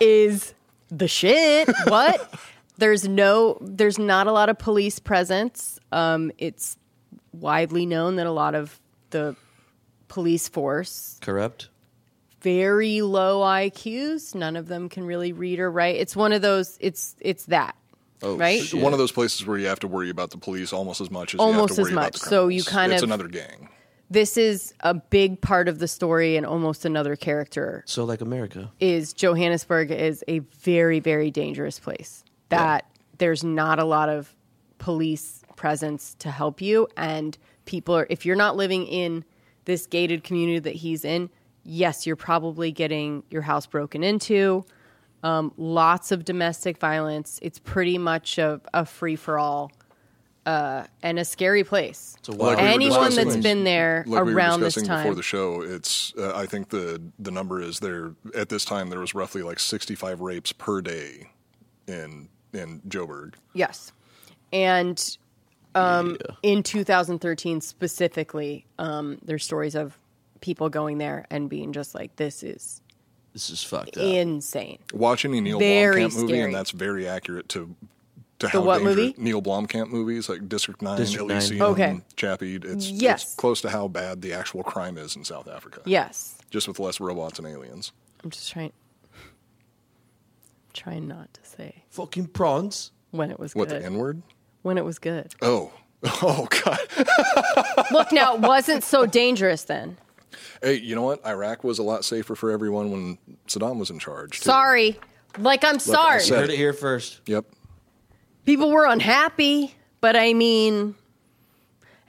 is the shit. What? There's no, there's not a lot of police presence. Um, it's widely known that a lot of the police force Corrupt. very low IQs. None of them can really read or write. It's one of those. It's it's that. Oh, right. shit. One of those places where you have to worry about the police almost as much as Almost you as have to worry much. About the So you kind it's of- it's another gang. This is a big part of the story and almost another character So like America. is Johannesburg is a very very dangerous place. That there's not a lot of police presence to help you and people are if you're not living in this gated community that he's in, yes, you're probably getting your house broken into. Um, lots of domestic violence. It's pretty much a, a free for all uh, and a scary place. It's a wild. Like we were Anyone that's discussing- been there like we were around this discussing time. before the show, it's uh, I think the the number is there at this time there was roughly like 65 rapes per day in in Joburg. Yes. And um, in 2013 specifically, um, there's stories of people going there and being just like, this is This is fucked up. insane. Watching a Neil Very Blomkamp movie, scary. and that's very accurate to to how what movie? Neil Blomkamp movies like District Nine, District nine. Okay. Chappie. It's, Yes. it's close to how bad the actual crime is in South Africa. Yes. just with less robots and aliens. I'm just trying, trying not to say Fucking prawns. when it was What good. the N word? when it was good. Oh, oh God! Look, now it wasn't so dangerous then. Hey, you know what? Iraq was a lot safer for everyone when Saddam was in charge. too. Sorry. Like, I'm sorry. I said- Heard it here first. Yep. People were unhappy, but I mean,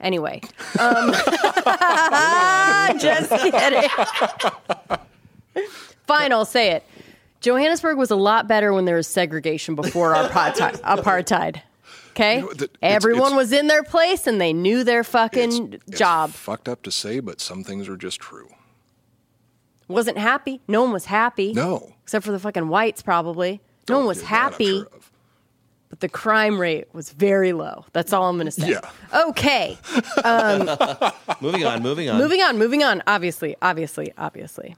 anyway. Um, just kidding. Fine, I'll say it. Johannesburg was a lot better when there was segregation before apartheid. apartheid. Okay, know, the- it's- everyone it's- was in their place and they knew their fucking It's- it's job. fucked up to say, but some things are just true. Wasn't happy. No one was happy. No. except for the fucking whites, probably. No oh, one Oh, was yeah, that I'm happy. sure but the crime rate was very low. That's all I'm going to say. Yeah. Okay. Um, moving on. Moving on. moving on, moving on. Obviously, obviously, obviously.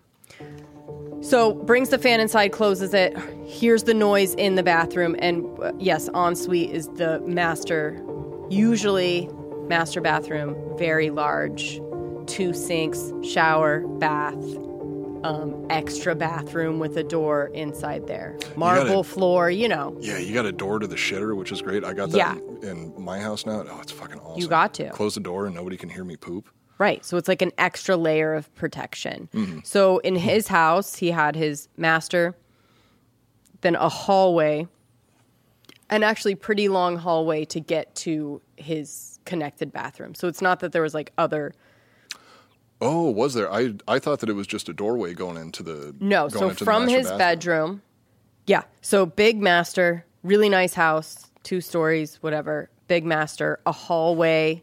So brings the fan inside, closes it, hears the noise in the bathroom, and uh, yes, ensuite is the master, usually master bathroom, very large, two sinks, shower, bath, um, extra bathroom with a door inside there, marble gotta- floor, you know. Yeah, you got a door to the shitter, which is great. I got that Yeah. in, in my house now. Oh, it's fucking awesome. You got to. close the door and nobody can hear me poop. Right. So it's like an extra layer of protection. Mm-hmm. So in his house, he had his master, then a hallway, an actually pretty long hallway to get to his connected bathroom. So it's not that there was like other. Oh, was there? I I thought that it was just a doorway going into the No. going So into the from his bathroom. bedroom, yeah. So big master, really nice house, two stories, whatever. Big master, a hallway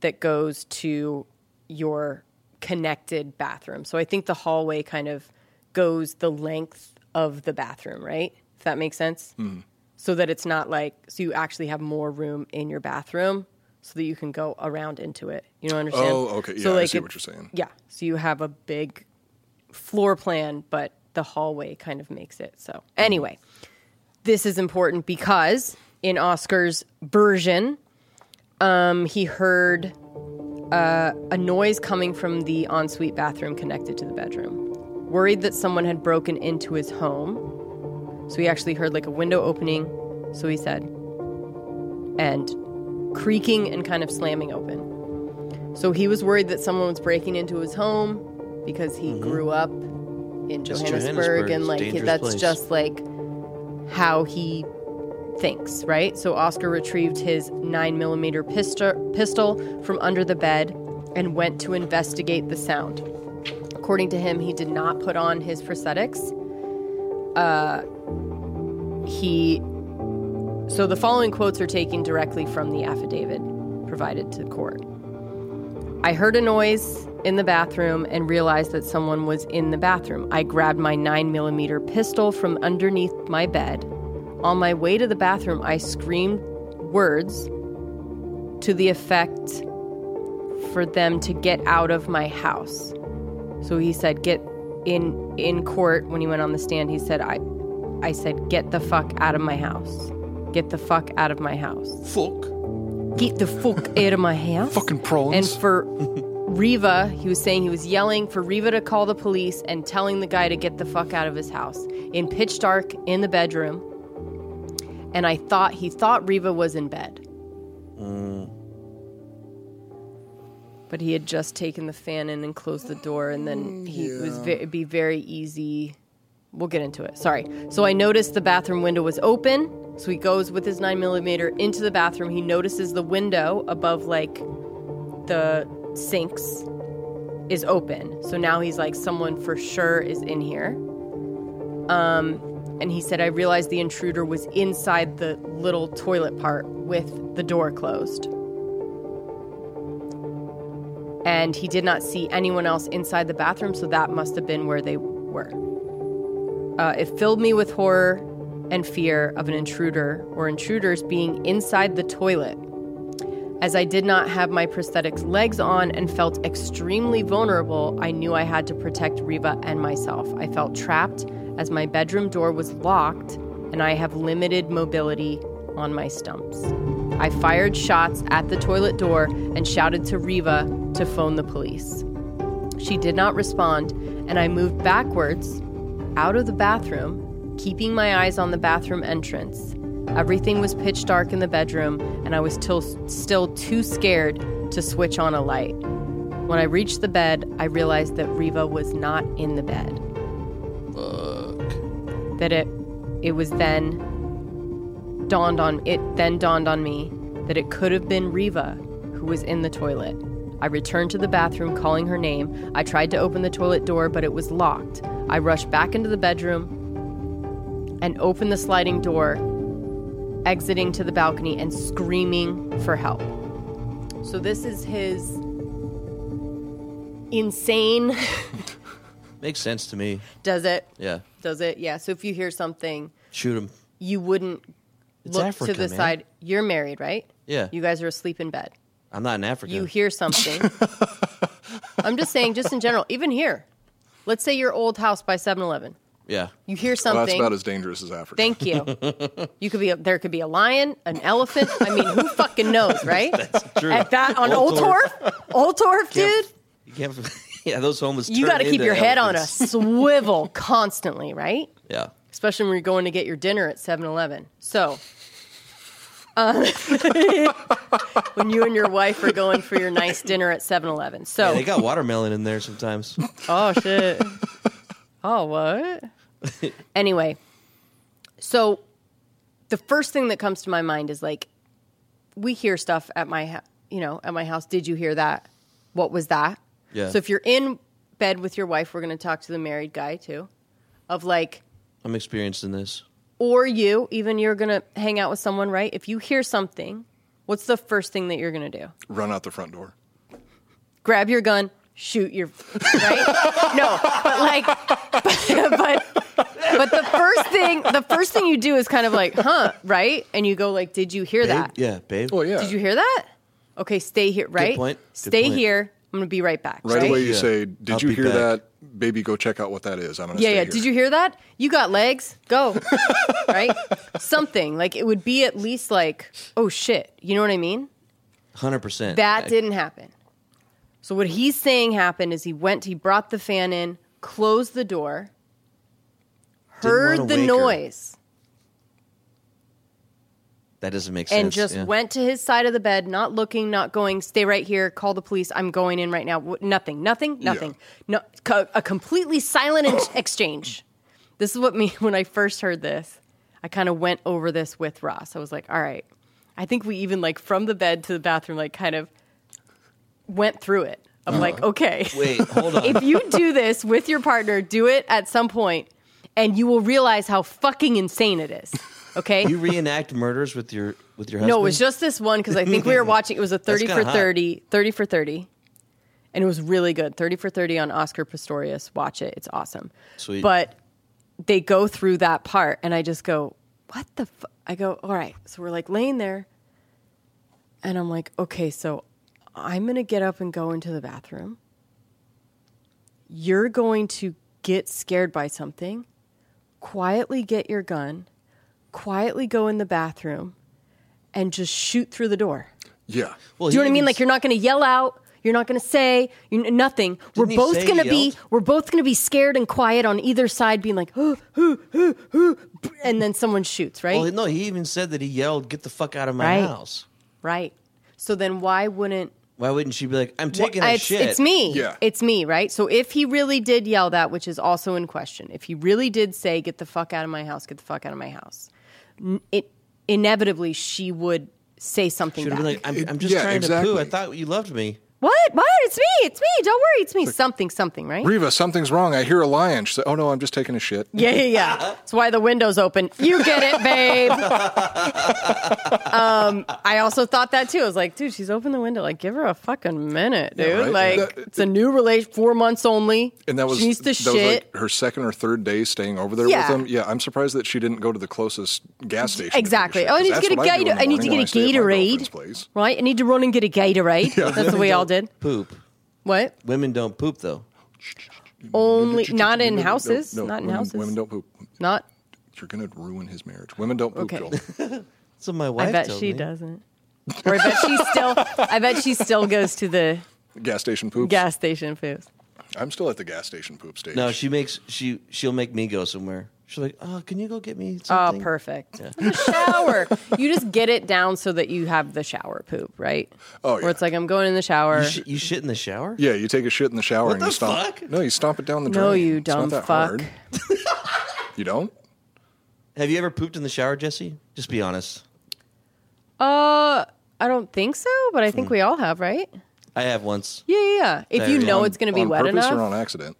that goes to your connected bathroom. So I think the hallway kind of goes the length of the bathroom, right? If that makes sense. Mm-hmm. So that it's not like, so you actually have more room in your bathroom so that you can go around into it. You know what I understand? Oh, okay. So Yeah, I like see it- what you're saying. Yeah. So you have a big floor plan, but the hallway kind of makes it. So anyway, this is important because in Oscar's version, um, he heard uh, a noise coming from the ensuite bathroom connected to the bedroom. Worried that someone had broken into his home, so he actually heard like a window opening. So he said, and creaking and kind of slamming open. So he was worried that someone was breaking into his home because he grew up in Johannesburg, Johannesburg. and like that's place. just like how he thinks, right? So Oscar retrieved his nine millimeter pistol pistol from under the bed and went to investigate the sound. According to him, he did not put on his prosthetics. Uh, he So the following quotes are taken directly from the affidavit provided to court. I heard a noise in the bathroom and realized that someone was in the bathroom. I grabbed my 9mm pistol from underneath my bed. On my way to the bathroom, I screamed words to the effect for them to get out of my house. So he said, "Get in in court." When he went on the stand, he said, "I, I said, get the fuck out of my house. Get the fuck out of my house. Fuck. Get the fuck out of my house." Fucking prawns. And for Reeva, he was saying he was yelling for Reeva to call the police and telling the guy to get the fuck out of his house in pitch dark in the bedroom. And I thought he thought Reeva was in bed. But he had just taken the fan in and closed the door, and then he was ve- it'd be very easy. We'll get into it. Sorry. So I noticed the bathroom window was open. So he goes with his nine millimeter into the bathroom. He notices the window above like the sinks is open. So now he's like, someone for sure is in here. Um, and he said, I realized the intruder was inside the little toilet part with the door closed. And he did not see anyone else inside the bathroom, so that must have been where they were. Uh, it filled me with horror and fear of an intruder or intruders being inside the toilet. As I did not have my prosthetics legs on and felt extremely vulnerable, I knew I had to protect Reeva and myself. I felt trapped as my bedroom door was locked and I have limited mobility on my stumps. I fired shots at the toilet door and shouted to Reeva to phone the police. She did not respond, and I moved backwards out of the bathroom, keeping my eyes on the bathroom entrance. Everything was pitch dark in the bedroom, and I was till, still too scared to switch on a light. When I reached the bed, I realized that Reeva was not in the bed. Uh, That it it was then dawned on it then dawned on me that it could have been Reeva who was in the toilet. I returned to the bathroom calling her name. I tried to open the toilet door, but it was locked. I rushed back into the bedroom and opened the sliding door, exiting to the balcony and screaming for help. So this is his insane Makes sense to me. does it? Yeah. Does it? Yeah. So if you hear something Shoot him. you wouldn't It's look Africa, to the man. side. You're married, right? Yeah. You guys are asleep in bed. I'm not in Africa. You hear something. I'm just saying, just in general, even here. Let's say your old house by 7 Eleven. yeah. You hear Well, something. that's about as dangerous as Africa. Thank you. You could be a, there could be a lion, an elephant. I mean, who fucking knows, right? That's True. At that on Old Old Torf, Old Torf, dude. You can't. Yeah, those homeless. You got to keep your head on a swivel constantly, right? Yeah. especially when you're going to get your dinner at 7-Eleven. So, uh, when you and your wife are going for your nice dinner at 7-Eleven. So, Yeah, they got watermelon in there sometimes. oh shit. Oh what? anyway, so the first thing that comes to my mind is like, we hear stuff at my, you know, at my house. Did you hear that? What was that? Yeah. So if you're in bed with your wife, we're going to talk to the married guy too, of like, I'm experienced in this. or you, even you're going to hang out with someone, right? If you hear something, what's the first thing that you're going to do? Run out the front door. Grab your gun, shoot your right? no, but like but but but the first thing the first thing you do is kind of like, "Huh?" right? And you go like, "Did you hear Babe? that? Yeah, babe. Oh yeah. Did you hear that? Okay, stay here, right? point. Good Stay point. here. I'm going to be right back." Right, away, you Yeah. say, "Did I'll you hear back." that? Baby, go check out what that is." I'm gonna Yeah, yeah. here. Did you hear that? You got legs. Go. right? Something. Like it would be at least like, "Oh shit." You know what I mean? Hundred percent. That didn't happen. So what he's saying happened is he went, he brought the fan in, closed the door, heard the noise. her. Noise, That doesn't make sense. and just yeah. went to his side of the bed, not looking, not going. Stay right here. Call the police. I'm going in right now. Wh- Nothing. Nothing. Nothing. No. A completely silent exchange. This is what me when I first heard this. I kind of went over this with Ross. I was like, all right. I think we even like from the bed to the bathroom, like kind of went through it. I'm uh-huh. like, okay. Wait, hold on. if you do this with your partner, do it at some point, and you will realize how fucking insane it is. Okay. You reenact murders with your with your husband. No, it was just this one because I think we were watching. It was a thirty for hot. 30, 30 for thirty, and it was really good. Thirty for thirty on Oscar Pistorius. Watch it; it's awesome. Sweet. But they go through that part, and I just go, "What the?" Fu-? I go, "All right." So we're like laying there, and I'm like, "Okay, so I'm gonna get up and go into the bathroom. You're going to get scared by something." quietly get your gun, quietly go in the bathroom, and just shoot through the door. Yeah. Well, Do you know what I mean? Like you're not going to yell out. You're not going to say you, nothing. we're both going to be we're both going to be scared and quiet on either side, being like, "Huh, huh, huh, huh," and then someone shoots, right? Well, no, he even said that he yelled, "Get the fuck out of my Right. house." right. So then why wouldn't Why wouldn't she be like, "I'm taking Well, a it's, shit"? It's me. Yeah. It's me, right? So if he really did yell that, which is also in question, if he really did say, get the fuck out of my house, get the fuck out of my house, n- it inevitably she would say something Should back. have been like, I'm, I'm just yeah, trying to poo. I thought you loved me. What? What? It's me. It's me. Don't worry. It's me. something, something, right? Reeva, something's wrong. I hear a lion. She said, "Oh no, I'm just taking a shit." Yeah, yeah, yeah. That's why the window's open. You get it, babe. um, I also thought that too. I was like, dude, she's opened the window. Like, give her a fucking minute, dude. right? Like, That- it's a new relation, four months only. And that was she needs to that shit. was like her second or third day staying over there Yeah. with him. Yeah, I'm surprised that she didn't go to the closest gas station. to take a Exactly. Oh, I need to get a what I need to get a stay at my girlfriend's Gatorade. Right? I need to run and get a Gatorade. Yeah. That's what we all did. Poop. What? Women don't poop though. Only not in No, houses. no, not in women, houses. Women don't poop. Not. You're gonna ruin his marriage. Women don't poop. Okay. Joel. So my wife. I bet told she me. doesn't. Or I bet she still. I bet she still goes to the gas station poops. gas station foods. I'm still at the gas station poop stage. No, she makes she she'll make me go somewhere. She's like, "Oh, can you go get me something?" Oh, something?" perfect. The shower. you just get it down so that you have the shower poop, right? Oh, yeah. Where it's like I'm going in the shower. You, sh- you shit in the shower? Yeah, you take a shit in the shower What and the you stomp. fuck? No, you stomp it down the drain. No, you It's not dumb fuck. You don't? Have you ever pooped in the shower, Jesse? Just be honest. Uh, I don't think so, but I Hmm. think we all have, right? I have once Yeah, yeah. yeah. If you There, know On- it's going to be on wet purpose enough. or on accident?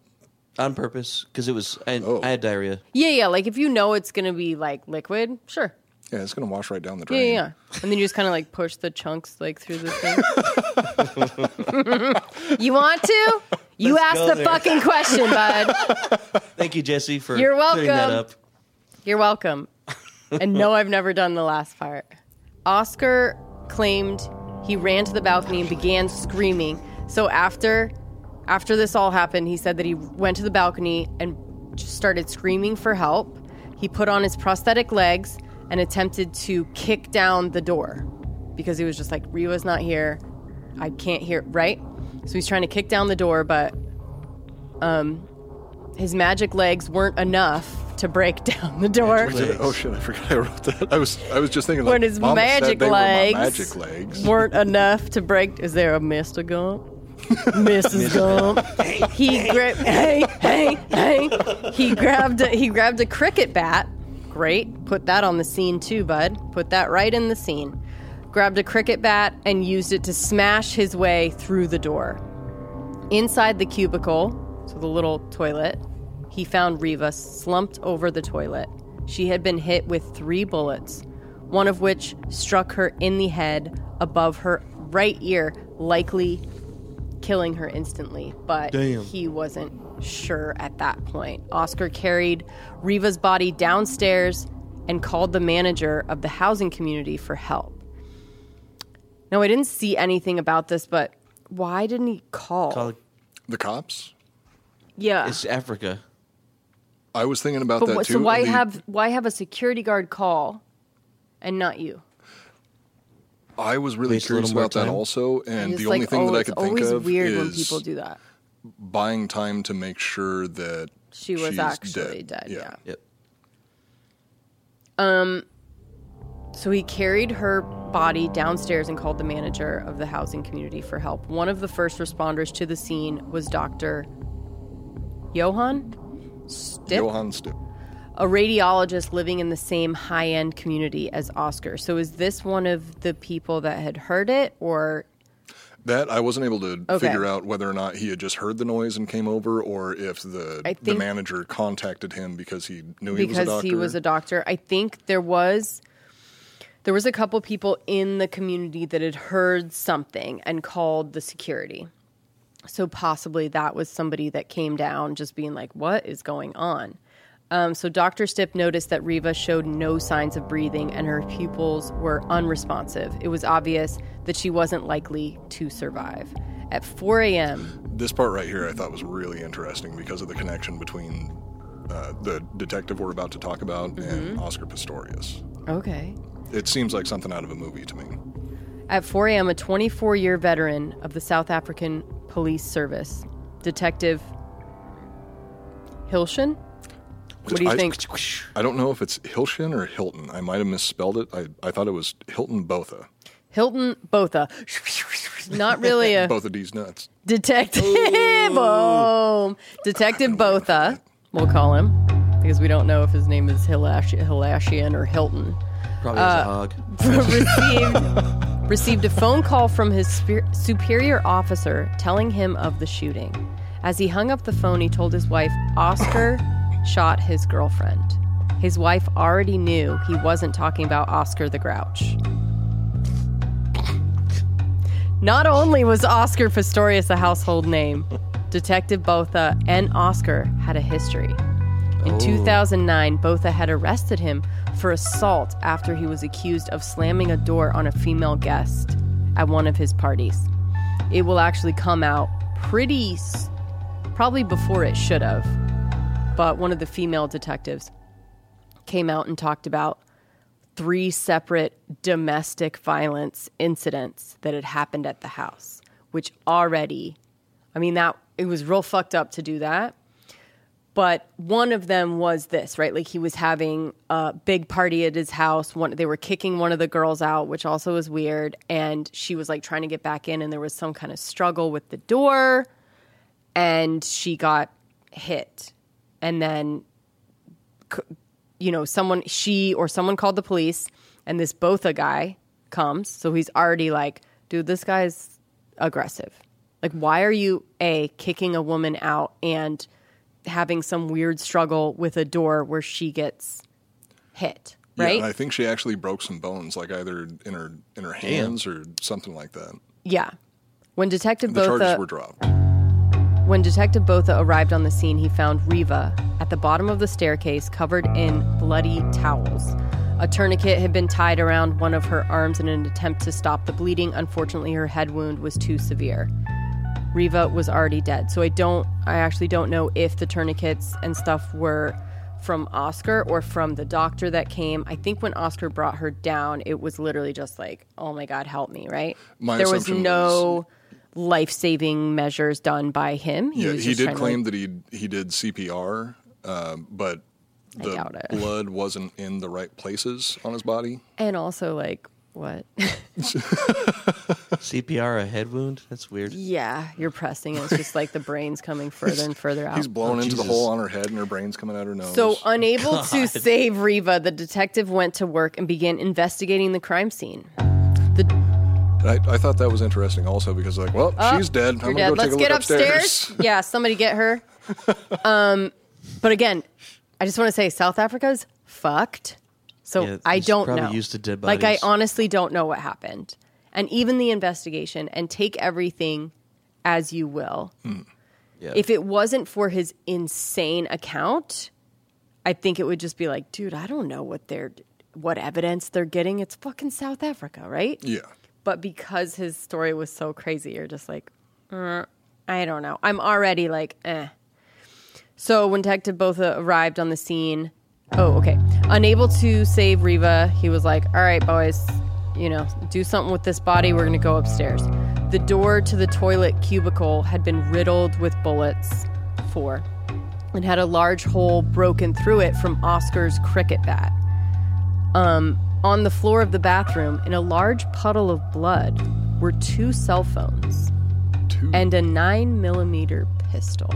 On purpose because it was I, Oh. I had diarrhea. Yeah, yeah. Like if you know it's going to be like liquid, sure. Yeah, it's gonna wash right down the Yeah, drain. yeah. yeah. And then you just kind of like push the chunks like through the thing. you want to? You Let's asked the there. fucking question, bud. Thank you, Jesse, for You're clearing that welcome. up. You're welcome. And no, I've never done the last part. Oscar claimed he ran to the balcony and began screaming. So after after this all happened, he said that he went to the balcony and just started screaming for help. He put on his prosthetic legs and attempted to kick down the door because he was just like, Reeva's not here. I can't hear, right? So he's trying to kick down the door, but um, his magic legs weren't enough to break down the door. Oh shit! I forgot I wrote that. I was I was just thinking when his magic legs, magic legs. weren't enough to break. Is there a Mr. Gump? Mrs. Gump. He grabbed. Hey, hey, hey. He grabbed. A, he grabbed a cricket bat. Great. Put that on the scene too, bud. Put that right in the scene. Grabbed a cricket bat and used it to smash his way through the door. Inside the cubicle, so the little toilet, he found Reeva slumped over the toilet. She had been hit with three bullets, one of which struck her in the head above her right ear, likely killing her instantly. But Damn. he wasn't sure at that point. Oscar carried Reeva's body downstairs and called the manager of the housing community for help. Now, I didn't see anything about this, but why didn't he call? Call- The cops. yeah. It's Africa. I was thinking about But that what, too. so why the- have why have a security guard call and not you? I was really Waste curious more about that also, and It's the only like, thing oh, that I it's could think always of weird is when people do that. buying time to make sure that She was she's actually dead. Yeah. yeah. Yep. Um, so he carried her body downstairs and called the manager of the housing community for help. One of the first responders to the scene was Dr. Johan Stipp, Johann Stipp. A radiologist living in the same high end community as Oscar. So is this one of the people that had heard it or That I wasn't able to Okay. figure out whether or not he had just heard the noise and came over, or if the the manager contacted him because he knew he was a doctor. because he was a doctor. I think there was there was a couple people in the community that had heard something and called the security. So possibly that was somebody that came down just being like, "What is going on?" Um, so Dr. Stipp noticed that Reeva showed no signs of breathing and her pupils were unresponsive. It was obvious that she wasn't likely to survive. At 4 a.m., This part right here I thought was really interesting because of the connection between uh, the detective we're about to talk about Mm-hmm. and Oscar Pistorius. okay, It seems like something out of a movie to me. At 4 a.m., a 24 year veteran of the South African Police Service, Detective Hilshin. What do you I, think? I don't know if it's Hilshin or Hilton. I might have misspelled it. I, I thought it was Hilton Botha. Hilton Botha. Not really a Both of these nuts. detective. Boom. Detective Botha, we'll call him, because we don't know if his name is Hilashi- Hilashian or Hilton. Probably has a uh, hog. received received a phone call from his spe- superior officer telling him of the shooting. As he hung up the phone, he told his wife Oscar shot his girlfriend. His wife already knew he wasn't talking about Oscar the Grouch. Not only was Oscar Pistorius a household name, Detective Botha and Oscar had a history. In 2009, Botha had arrested him for assault after he was accused of slamming a door on a female guest at one of his parties. It will actually come out pretty, s- probably before it should have, but one of the female detectives came out and talked about three separate domestic violence incidents that had happened at the house, which already, I mean, that it was real fucked up to do that. But one of them was this, right? Like he was having a big party at his house. One, they were kicking one of the girls out, which also was weird. And she was like trying to get back in, and there was some kind of struggle with the door, and she got hit. And then you know, someone, she or someone called the police, and this Botha guy comes. So he's already like, dude, this guy's aggressive. Like, why are you, A, kicking a woman out and having some weird struggle with a door where she gets hit, right? Yeah, I think she actually broke some bones, like either in her in her hands or something like that. yeah. When Detective The charges Botha were dropped. When Detective Botha arrived on the scene, he found Reeva at the bottom of the staircase covered in bloody towels. A tourniquet had been tied around one of her arms in an attempt to stop the bleeding. Unfortunately, her head wound was too severe. Reeva was already dead. So I don't I actually don't know if the tourniquets and stuff were from Oscar or from the doctor that came. I think when Oscar brought her down, it was literally just like, "Oh my god, help me," right? My there was assumption no life-saving measures done by him. yeah, he did trying to, claim that he he did CPR, um, but the doubt it. blood wasn't in the right places on his body. and also like what? CPR, a head wound? That's weird. yeah, you're pressing. And it's just like the brain's coming further and further out. He's blown Oh, into the hole on her head, and her brain's coming out her nose. So, unable to save Reeva, the detective went to work and began investigating the crime scene. The, I, I thought that was interesting, also because like, well, Oh, she's dead. I'm gonna dead. go Let's take a get look upstairs. yeah, somebody get her. Um, but again, I just want to say South Africa's fucked. So Yeah, I don't probably know. used to dead Like I honestly don't know what happened, and even the investigation. And take everything as you will. Yeah. If it wasn't for his insane account, I think it would just be like, dude, I don't know what they're, what evidence they're getting. It's fucking South Africa, right? Yeah. But because his story was so crazy, you're just like, "Uh, I don't know. I'm already like, eh. So when Detective Botha arrived on the scene, oh, okay. Unable to save Reeva, he was like, all right, boys, you know, do something with this body. We're going to go upstairs. The door to the toilet cubicle had been riddled with bullets, four, and had a large hole broken through it from Oscar's cricket bat. Um, on the floor of the bathroom, in a large puddle of blood, were two cell phones Two. and a 9 millimeter pistol.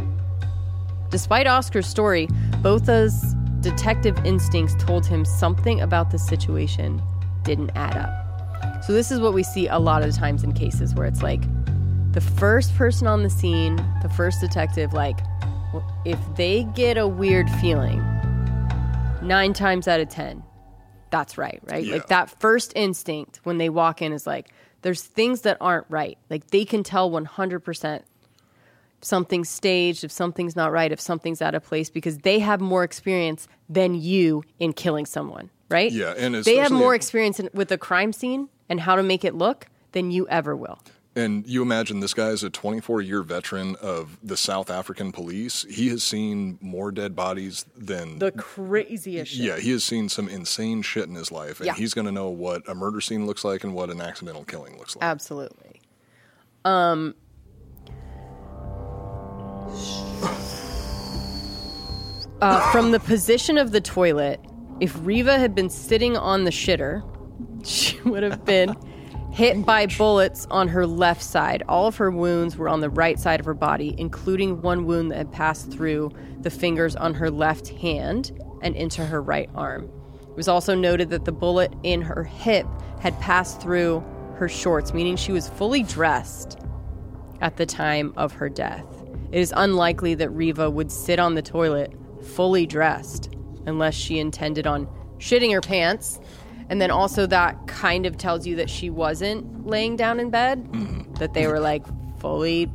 Despite Oscar's story, Botha's detective instincts told him something about the situation didn't add up. So, this is what we see a lot of the times in cases where it's like the first person on the scene, the first detective, like, if they get a weird feeling, nine times out of ten, that's right, right? Yeah. Like that first instinct when they walk in is like, there's things that aren't right. Like they can tell 100% if something's staged, if something's not right, if something's out of place because they have more experience than you in killing someone, right? Yeah, and they have more experience in, with a crime scene and how to make it look than you ever will. And you imagine this guy is a 24 year veteran of the South African police. He has seen more dead bodies than. The craziest shit. yeah, he has seen some insane shit in his life. And Yeah. he's going to know what a murder scene looks like and what an accidental killing looks like. Absolutely. Um uh, from the position of the toilet, if Reeva had been sitting on the shitter, she would have been hit by bullets on her left side. All of her wounds were on the right side of her body, including one wound that had passed through the fingers on her left hand and into her right arm. It was also noted that the bullet in her hip had passed through her shorts, meaning she was fully dressed at the time of her death. It is unlikely that Reeva would sit on the toilet fully dressed unless she intended on shitting her pants. And then also, that kind of tells you that she wasn't laying down in bed, that they were like fully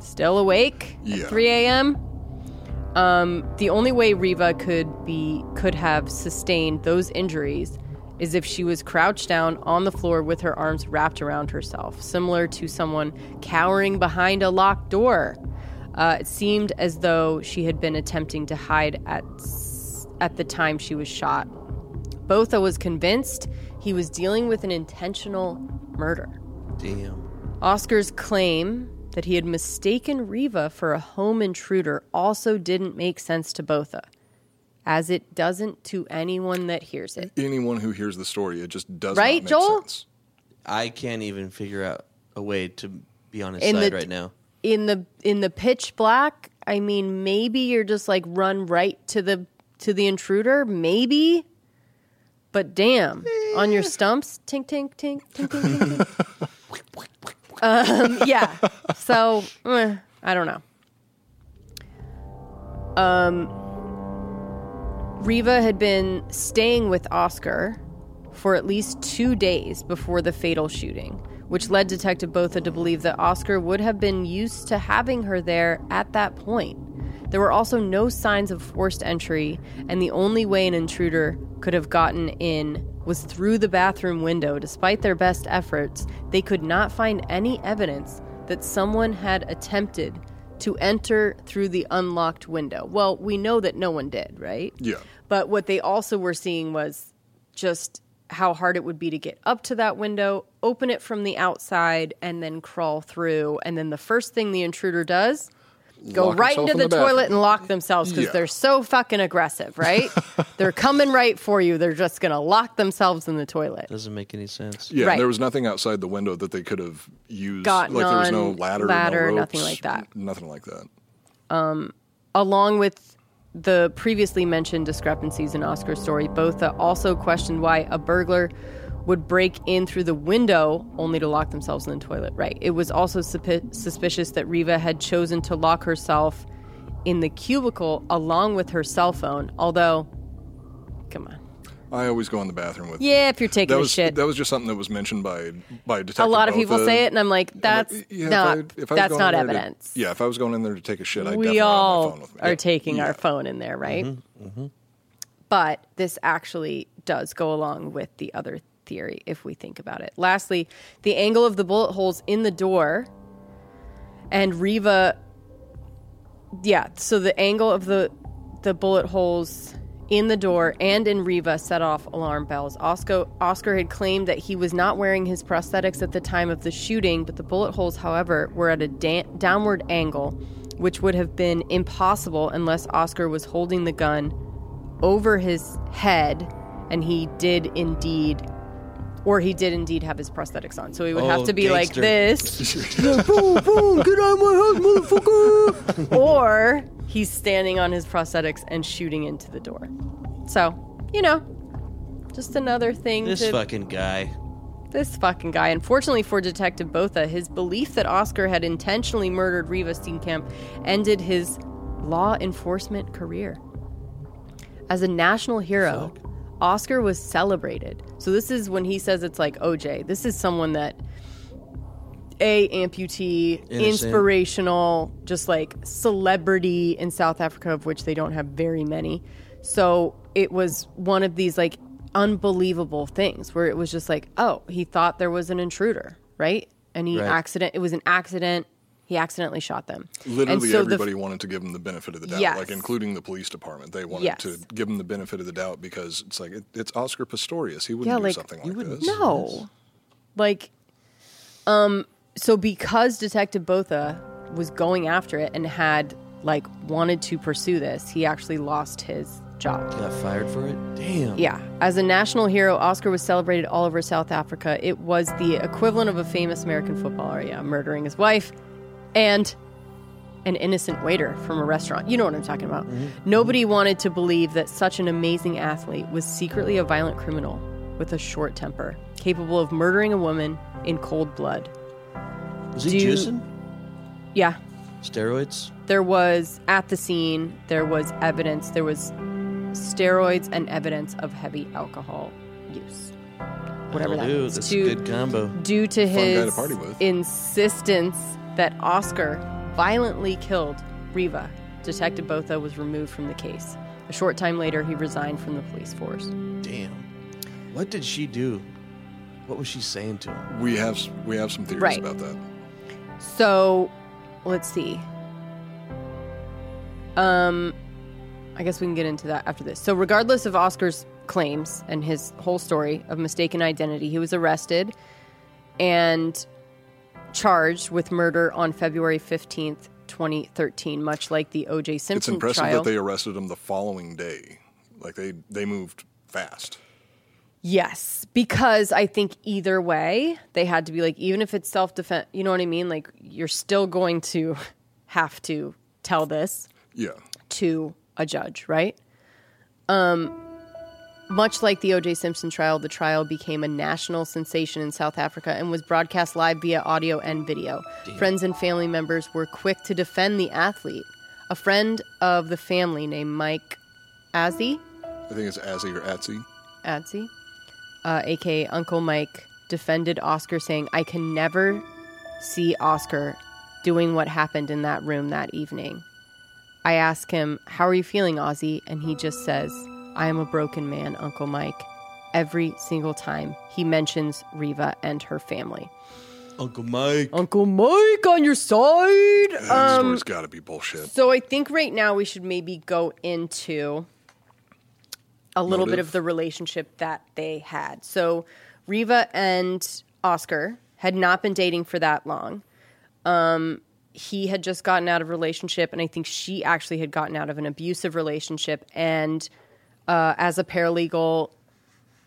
still awake Yeah. at 3 a.m. Um, the only way Reeva could be could have sustained those injuries is if she was crouched down on the floor with her arms wrapped around herself, similar to someone cowering behind a locked door. Uh, it seemed as though she had been attempting to hide at at the time she was shot. Botha was convinced he was dealing with an intentional murder. Damn. Oscar's claim that he had mistaken Reeva for a home intruder also didn't make sense to Botha, as it doesn't to anyone that hears it. Anyone who hears the story, it just does Right, not make sense. Right, Joel? sense. I can't even figure out a way to be on his In side the- right now. In the in the pitch black, I mean, maybe you're just like run right to the to the intruder, maybe. But damn, on your stumps, tink tink tink tink tink tink. tink. um, yeah. So eh, I don't know. Um, Reeva had been staying with Oscar for at least two days before the fatal shooting, which led Detective Botha to believe that Oscar would have been used to having her there at that point. There were also no signs of forced entry, and the only way an intruder could have gotten in was through the bathroom window. Despite their best efforts, they could not find any evidence that someone had attempted to enter through the unlocked window. Well, we know that no one did, right? Yeah. But what they also were seeing was just how hard it would be to get up to that window, open it from the outside, and then crawl through. And then the first thing the intruder does, go right himself into in the, the toilet bathroom. and lock themselves because Yeah. they're so fucking aggressive, right? they're coming right for you. They're just going to lock themselves in the toilet. Doesn't make any sense. Yeah, Right. there was nothing outside the window that they could have used. Gotten like there was no ladder, ladder, no nothing like that. Nothing like that. Um, along with the previously mentioned discrepancies in Oscar's story, Botha also questioned why a burglar would break in through the window only to lock themselves in the toilet. Right. It was also supi- suspicious that Reeva had chosen to lock herself in the cubicle along with her cell phone, although, come on. I always go in the bathroom with. Yeah, if you're taking that a was shit. that was just something that was mentioned by by detective. a lot of people say it, and I'm like, I'm like, that's yeah, if not I- if I that's not in there to- evidence. yeah, if I was going in there to take a shit, I we definitely have my all phone with me. are Yeah. taking Yeah. our phone in there, right? Mm-hmm, mm-hmm. But this actually does go along with the other theory if we think about it. Lastly, the angle of the bullet holes in the door and Reeva yeah, so the angle of the the bullet holes in the door and in Reeva set off alarm bells. Oscar Oscar had claimed that he was not wearing his prosthetics at the time of the shooting, but the bullet holes, however, were at a da- downward angle, which would have been impossible unless Oscar was holding the gun over his head, and he did indeed. Or he did indeed have his prosthetics on, so he would have Oh, to be like gangster. this, boom, boom, get out of my house, motherfucker. or he's standing on his prosthetics and shooting into the door. So, you know, just another thing This to fucking guy. This fucking guy. Unfortunately for Detective Botha, his belief that Oscar had intentionally murdered Reeva Steenkamp ended his law enforcement career. As a national hero, Oscar was celebrated. So this is when he says it's like OJ. This is someone that a amputee, Innocent. inspirational, just like celebrity in South Africa, of which they don't have very many. So it was one of these like unbelievable things where it was just like, oh, he thought there was an intruder, right? And he Right. accident. It was an accident. He accidentally shot them. Literally And so the- everybody wanted to give him the benefit of the doubt, Yes. like including the police department. They wanted Yes. to give him the benefit of the doubt because it's like it, it's Oscar Pistorius. He wouldn't Yeah, do like, something you like this. No. Like, um, so because Detective Botha was going after it and had like wanted to pursue this, he actually lost his job. Got fired for it? Damn. Yeah. As a national hero, Oscar was celebrated all over South Africa. It was the equivalent of a famous American footballer, yeah, murdering his wife and an innocent waiter from a restaurant. You know what I'm talking about. Mm-hmm. Nobody wanted to believe that such an amazing athlete was secretly a violent criminal with a short temper, capable of murdering a woman in cold blood. Was he Do juicing? Yeah. Steroids? There was at the scene, there was evidence, there was steroids and evidence of heavy alcohol use. Whatever That'll that means. That's To- a good combo. due to Fun his to party with. insistence that Oscar violently killed Reeva, Detective Botha was removed from the case. A short time later, he resigned from the police force. Damn. What did she do? What was she saying to him? We have we have some theories Right. about that. So, let's see. Um, I guess we can get into that after this. So, regardless of Oscar's claims and his whole story of mistaken identity, he was arrested and charged with murder on February 15th, 2013, much like the O.J. Simpson trial. It's impressive trial. that they arrested him the following day. Like they they moved fast. Yes, because I think either way, they had to be like, even if it's self defense, you know what I mean? Like, you're still going to have to tell this Yeah. to a judge, right? Um, much like the O.J. Simpson trial, the trial became a national sensation in South Africa and was broadcast live via audio and video. Friends and family members were quick to defend the athlete. A friend of the family named Mike Azzi, I think it's Azzy or Atsy. Adsy, uh, aka Uncle Mike, defended Oscar, saying, I can never see Oscar doing what happened in that room that evening. I ask him, How are you feeling, Ozzy? And he just says, I am a broken man, Uncle Mike. Every single time he mentions Reeva and her family. Uncle Mike. Uncle Mike on your side. That Um, story's got to be bullshit. so I think right now we should maybe go into a little bit of the relationship that they had. So Reeva and Oscar had not been dating for that long. Um, he had just gotten out of a relationship, and I think she actually had gotten out of an abusive relationship. And uh, as a paralegal,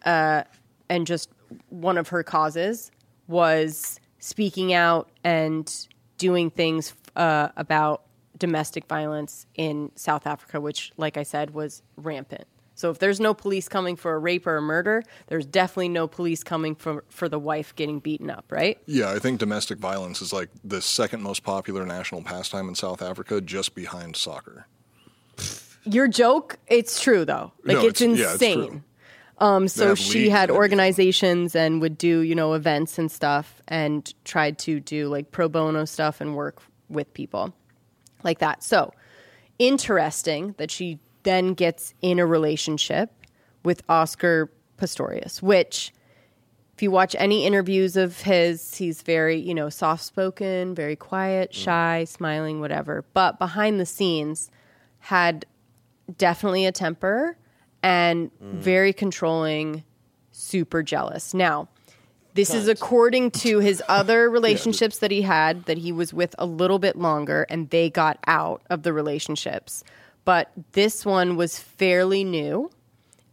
uh, and just one of her causes was speaking out and doing things uh, about domestic violence in South Africa, which, like I said, was rampant. So if there's no police coming for a rape or a murder, there's definitely no police coming for for the wife getting beaten up, right? Yeah, I think domestic violence is like the second most popular national pastime in South Africa, just behind soccer. Your joke, it's true though. Like No, it's, it's- yeah, insane. true. um, so she had organizations and would do you know events and stuff, and tried to do like pro bono stuff and work with people like that. So interesting that she then gets in a relationship with Oscar Pistorius, which if you watch any interviews of his, he's very, you know, soft spoken, very quiet, shy, smiling, whatever. But behind the scenes, had definitely a temper and very controlling, super jealous. Now, this is according to his other relationships that he had that he was with a little bit longer and they got out of the relationships. But this one was fairly new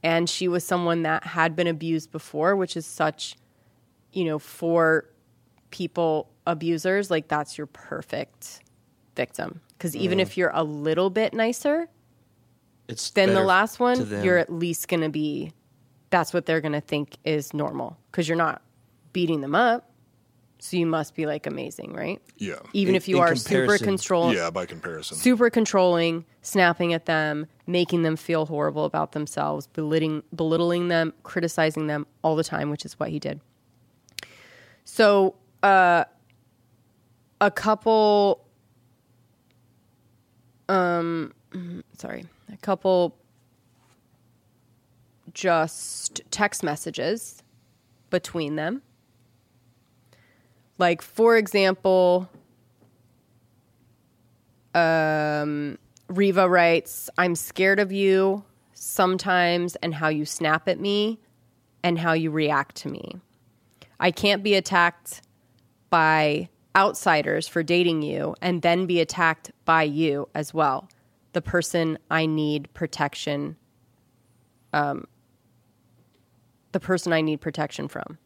and she was someone that had been abused before, which is such, you know, for people abusers, like that's your perfect victim. Because even mm. if you're a little bit nicer It's than the last one, you're at least going to be, that's what they're going to think is normal because you're not beating them up. So you must be like amazing, right? Yeah. Even In- if you are super controlling. yeah, by comparison. super controlling, snapping at them, making them feel horrible about themselves, belittling, belittling them, criticizing them all the time, which is what he did. So, uh, a couple, um, sorry, a couple just text messages between them. Like, for example, um, Reeva writes, I'm scared of you sometimes and how you snap at me and how you react to me. I can't be attacked by outsiders for dating you and then be attacked by you as well. The person I need protection, um, the person I need protection from.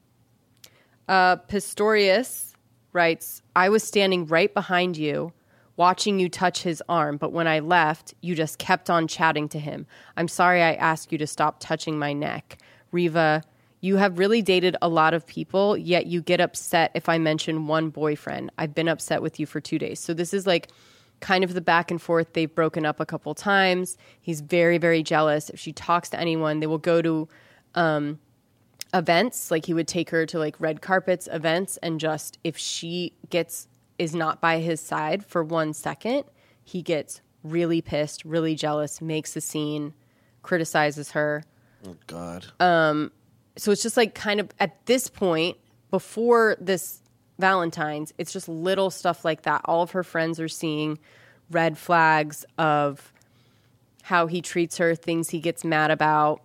Uh, Pistorius writes, I was standing right behind you, watching you touch his arm, but when I left, you just kept on chatting to him. I'm sorry I asked you to stop touching my neck. Reeva, you have really dated a lot of people, yet you get upset if I mention one boyfriend. I've been upset with you for two days. So this is like kind of the back and forth. They've broken up a couple times. He's very, very jealous. If she talks to anyone, they will go to events like he would take her to like red carpets events and just if she gets is not by his side for one second he gets really pissed really jealous makes a scene criticizes her Oh God. Um, so it's just like kind of at this point before this valentine's it's just little stuff like that. All of her friends are seeing red flags of how he treats her things he gets mad about.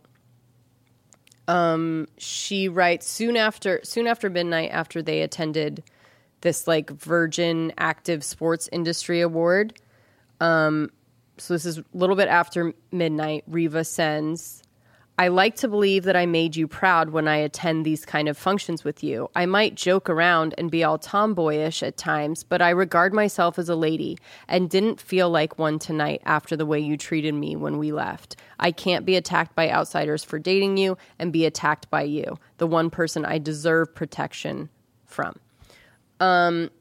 Um she writes soon after soon after midnight after they attended this like virgin active sports industry award um so this is a little bit after midnight reeva sends I like to believe that I made you proud when I attend these kind of functions with you. I might joke around and be all tomboyish at times, but I regard myself as a lady and didn't feel like one tonight after the way you treated me when we left. I can't be attacked by outsiders for dating you and be attacked by you, the one person I deserve protection from. Yeah.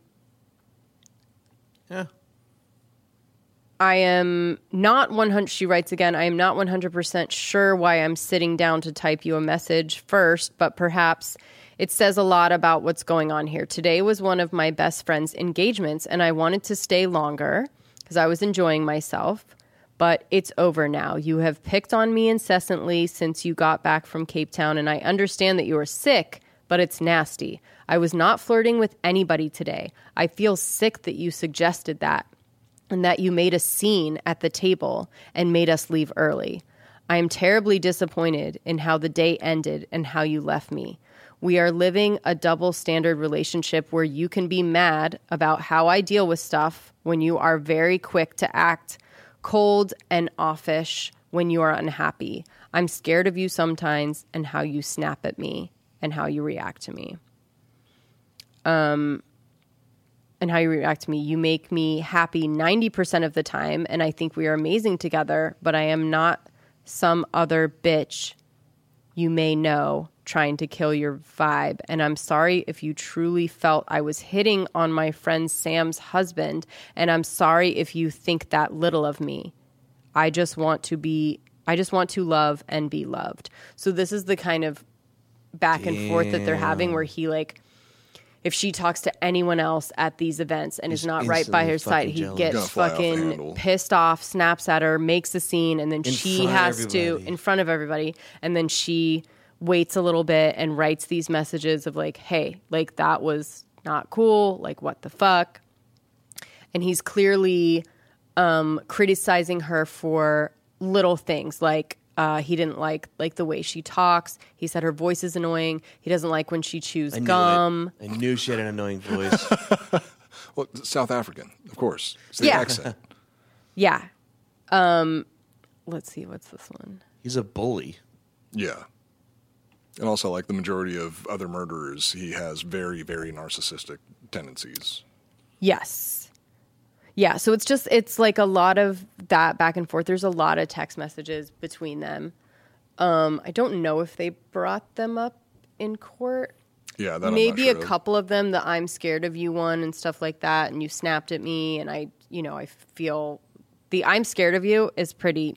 I am not 100 she writes again I am not 100% sure why I'm sitting down to type you a message first but perhaps it says a lot about what's going on here. Today was one of my best friend's engagements and I wanted to stay longer because I was enjoying myself but it's over now. You have picked on me incessantly since you got back from Cape Town and I understand that you are sick but it's nasty. I was not flirting with anybody today. I feel sick that you suggested that and that you made a scene at the table and made us leave early. I am terribly disappointed in how the day ended and how you left me. We are living a double standard relationship where you can be mad about how I deal with stuff when you are very quick to act cold and offish when you are unhappy. I'm scared of you sometimes and how you snap at me and how you react to me um, and how you react to me. You make me happy 90% of the time, and I think we are amazing together, but I am not some other bitch you may know trying to kill your vibe. And I'm sorry if you truly felt I was hitting on my friend Sam's husband, and I'm sorry if you think that little of me. I just want to be, I just want to love and be loved. So this is the kind of back and forth that they're having where he like, if she talks to anyone else at these events and is not right by instantly her side, he jealous. gets Gonna fly off the fucking handle. pissed off, snaps at her, makes a scene, and then In she front of has to everybody. in front of everybody, and then she waits a little bit and writes these messages of like, "Hey, like that was not cool. Like what the fuck?" And he's clearly um, criticizing her for little things like uh, he didn't like like the way she talks. He said her voice is annoying. He doesn't like when she chews I gum. it. I knew she had an annoying voice. Well, South African, of course. It's the Yeah. accent. Yeah. Um, let's see. What's this one? He's a bully. Yeah. And also, like the majority of other murderers, he has very, very narcissistic tendencies. Yes. Yeah, so it's just it's like a lot of that back and forth. There's a lot of text messages between them. Um, I don't know if they brought them up in court. Yeah, that I'm not maybe a of. couple of them, the "I'm scared of you" one and stuff like that, and you snapped at me, and I, you know, I feel the "I'm scared of you" is pretty,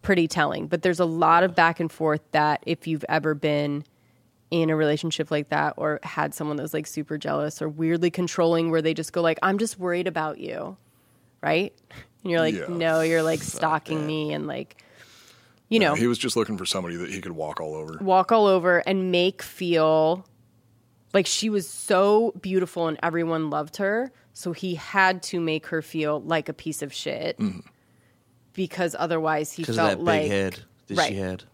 pretty telling. But there's a lot of back and forth that if you've ever been in a relationship like that or had someone that was like super jealous or weirdly controlling, where they just go like, "I'm just worried about you," right? And you're like, Yeah. "No, you're like stalking me," and like, you know, He was just looking for somebody that he could walk all over. walk all over and make feel like she was so beautiful and everyone loved her. So he had to make her feel like a piece of shit mm-hmm. because otherwise he Because of felt that like big head that right. she had.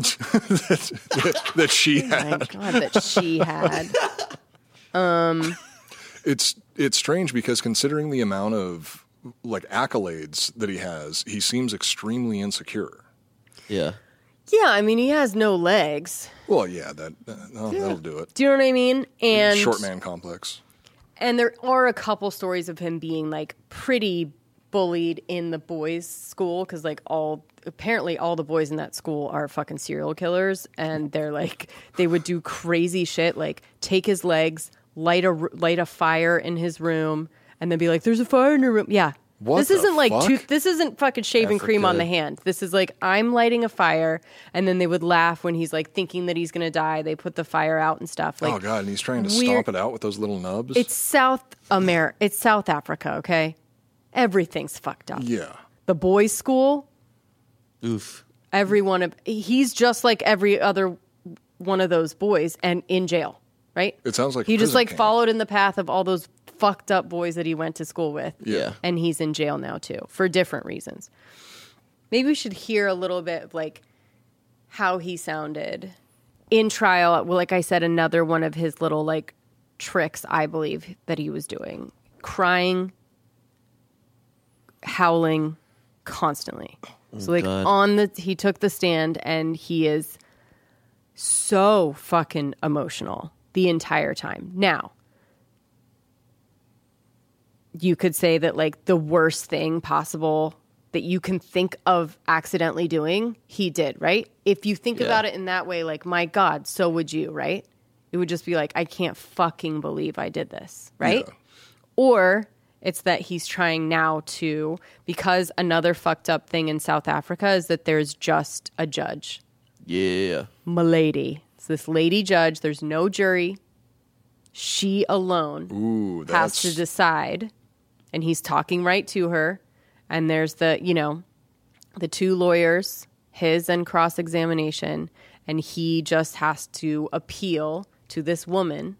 that she Oh my had. god, that she had. Um, It's it's strange because considering the amount of like accolades that he has, he seems extremely insecure. Yeah. Yeah, I mean he has no legs. Well, yeah, that uh, no, that'll do it. Do you know what I mean? And Short man complex. and there are a couple stories of him being like pretty bullied in the boys' school because like all apparently all the boys in that school are fucking serial killers and they're like they would do crazy shit like take his legs light a light a fire in his room and then be like there's a fire in your room yeah What this isn't like tooth this isn't fucking shaving cream on the hand this is like i'm lighting a fire and then they would laugh when he's like thinking that he's gonna die they put the fire out and stuff oh, like oh god, and he's trying to stomp it out with those little nubs. it's South America. It's South Africa. Okay, everything's fucked up. yeah. The boys' school. Oof. Every one of he's just like every other one of those boys, and in jail. Right. It sounds like he just like camp. followed in the path of all those fucked up boys that he went to school with. Yeah. and he's in jail now too for different reasons. Maybe we should hear a little bit of like how he sounded in trial. Well, like I said, another one of his little like tricks, I believe, that he was doing crying, howling constantly. so, oh, like, God. on the, he took the stand and he is so fucking emotional the entire time. Now, you could say that like the worst thing possible that you can think of accidentally doing, he did, right? If you think Yeah. about it in that way, like, my God, so would you, right? It would just be like, I can't fucking believe I did this, right? Yeah. Or it's that he's trying now to, because another fucked up thing in South Africa is that there's just a judge, Yeah. Milady. It's this lady judge, there's no jury. She alone Ooh, has to decide. And he's talking right to her. And there's the you know the two lawyers his and cross examination and he just has to appeal to this woman.